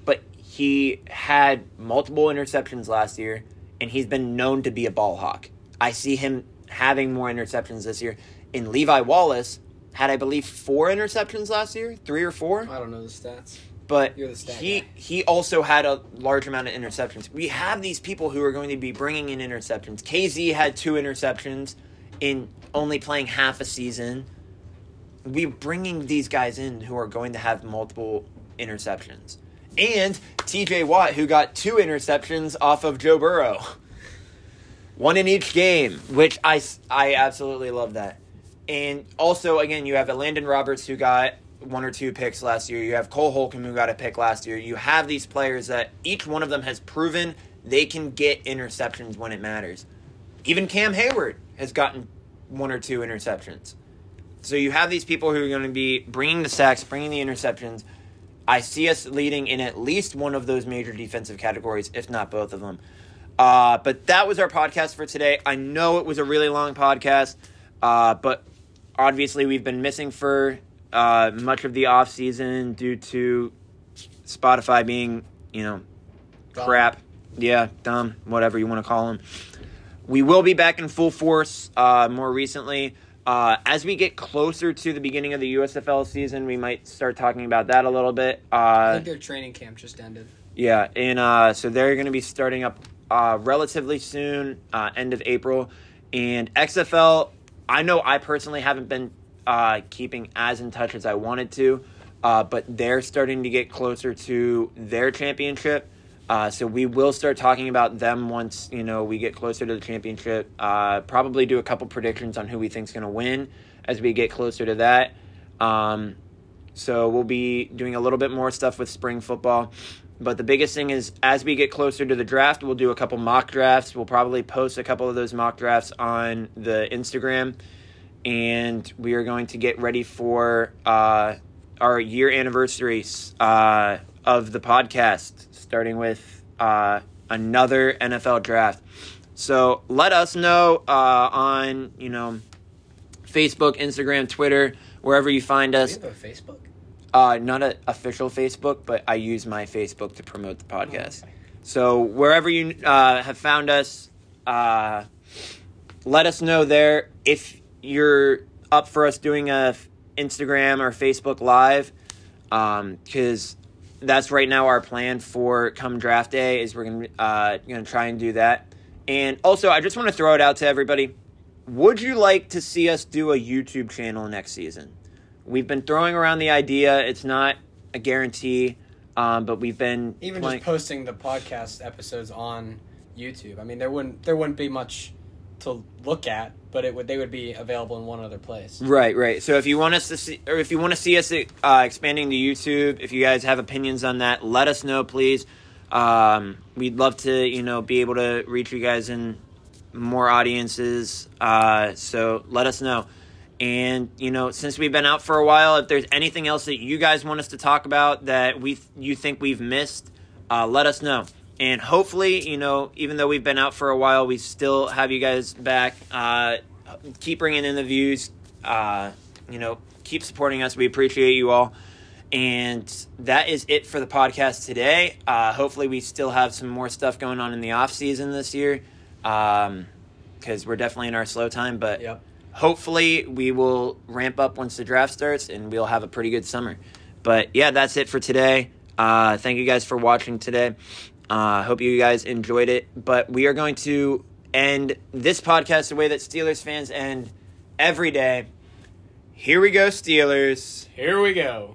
Speaker 2: but he had multiple interceptions last year, and he's been known to be a ball hawk. I see him having more interceptions this year. And Levi Wallace had, I believe, four interceptions last year, three or four.
Speaker 1: I don't know the stats.
Speaker 2: But
Speaker 1: the stat
Speaker 2: he
Speaker 1: guy.
Speaker 2: he also had a large amount of interceptions. We have these people who are going to be bringing in interceptions. Kazee had two interceptions in only playing half a season. We're bringing these guys in who are going to have multiple interceptions. And TJ Watt, who got two interceptions off of Joe Burrow. One in each game, which I, I absolutely love that. And also, again, you have Elandon Roberts who got one or two picks last year. You have Cole Holcomb who got a pick last year. You have these players that each one of them has proven they can get interceptions when it matters. Even Cam Heyward has gotten one or two interceptions. So you have these people who are going to be bringing the sacks, bringing the interceptions. I see us leading in at least one of those major defensive categories, if not both of them. Uh, but that was our podcast for today. I know it was a really long podcast, uh, but obviously we've been missing for uh, much of the off season due to Spotify being, you know,
Speaker 1: Dumb.
Speaker 2: crap. Yeah, dumb, whatever you want to call them. We will be back in full force uh, more recently. Uh, as we get closer to the beginning of the USFL season, we might start talking about that a little bit.
Speaker 1: I
Speaker 2: Uh,
Speaker 1: think their training camp just ended.
Speaker 2: yeah, and uh, so they're going to be starting up uh, relatively soon, uh, end of April. And XFL, I know I personally haven't been uh, keeping as in touch as I wanted to, uh, but they're starting to get closer to their championship. Uh, so we will start talking about them once you know we get closer to the championship. Uh, probably do a couple predictions on who we think's going to win as we get closer to that. Um, so we'll be doing a little bit more stuff with spring football. But the biggest thing is as we get closer to the draft, we'll do a couple mock drafts. We'll probably post a couple of those mock drafts on the Instagram. And we are going to get ready for uh, our year anniversary uh, of the podcast, starting with uh, another NFL draft. So let us know uh, on, you know, Facebook, Instagram, Twitter, wherever you find us.
Speaker 1: Facebook?
Speaker 2: Uh, not an official Facebook, but I use my Facebook to promote the podcast. So wherever you uh, have found us, uh, let us know there if you're up for us doing a Instagram or Facebook Live, because that's right now our plan for come draft day is we're gonna uh, gonna try and do that. And also, I just want to throw it out to everybody. Would you like to see us do a YouTube channel next season? We've been throwing around the idea. It's not a guarantee, um, but we've been
Speaker 1: Even
Speaker 2: playing-
Speaker 1: just posting the podcast episodes on YouTube. I mean, there wouldn't there wouldn't be much to look at, but it would they would be available in one other place.
Speaker 2: Right, right. So if you want us to see, or if you want to see us uh, expanding to YouTube, if you guys have opinions on that, let us know, please. Um, we'd love to, you know, be able to reach you guys in more audiences. Uh, so let us know. And you know, since we've been out for a while, if there's anything else that you guys want us to talk about that we you think we've missed, uh, let us know. And hopefully, you know, even though we've been out for a while, we still have you guys back. Uh, keep bringing in the views. Uh, you know, keep supporting us. We appreciate you all. And that is it for the podcast today. Uh, hopefully, we still have some more stuff going on in the off season this year, because we're definitely in our slow time. But
Speaker 1: Yep.
Speaker 2: Hopefully, we will ramp up once the draft starts, and we'll have a pretty good summer. But yeah, that's it for today. Uh, thank you guys for watching today. Uh, hope you guys enjoyed it. But we are going to end this podcast the way that Steelers fans end every day. Here we go, Steelers.
Speaker 1: Here we go.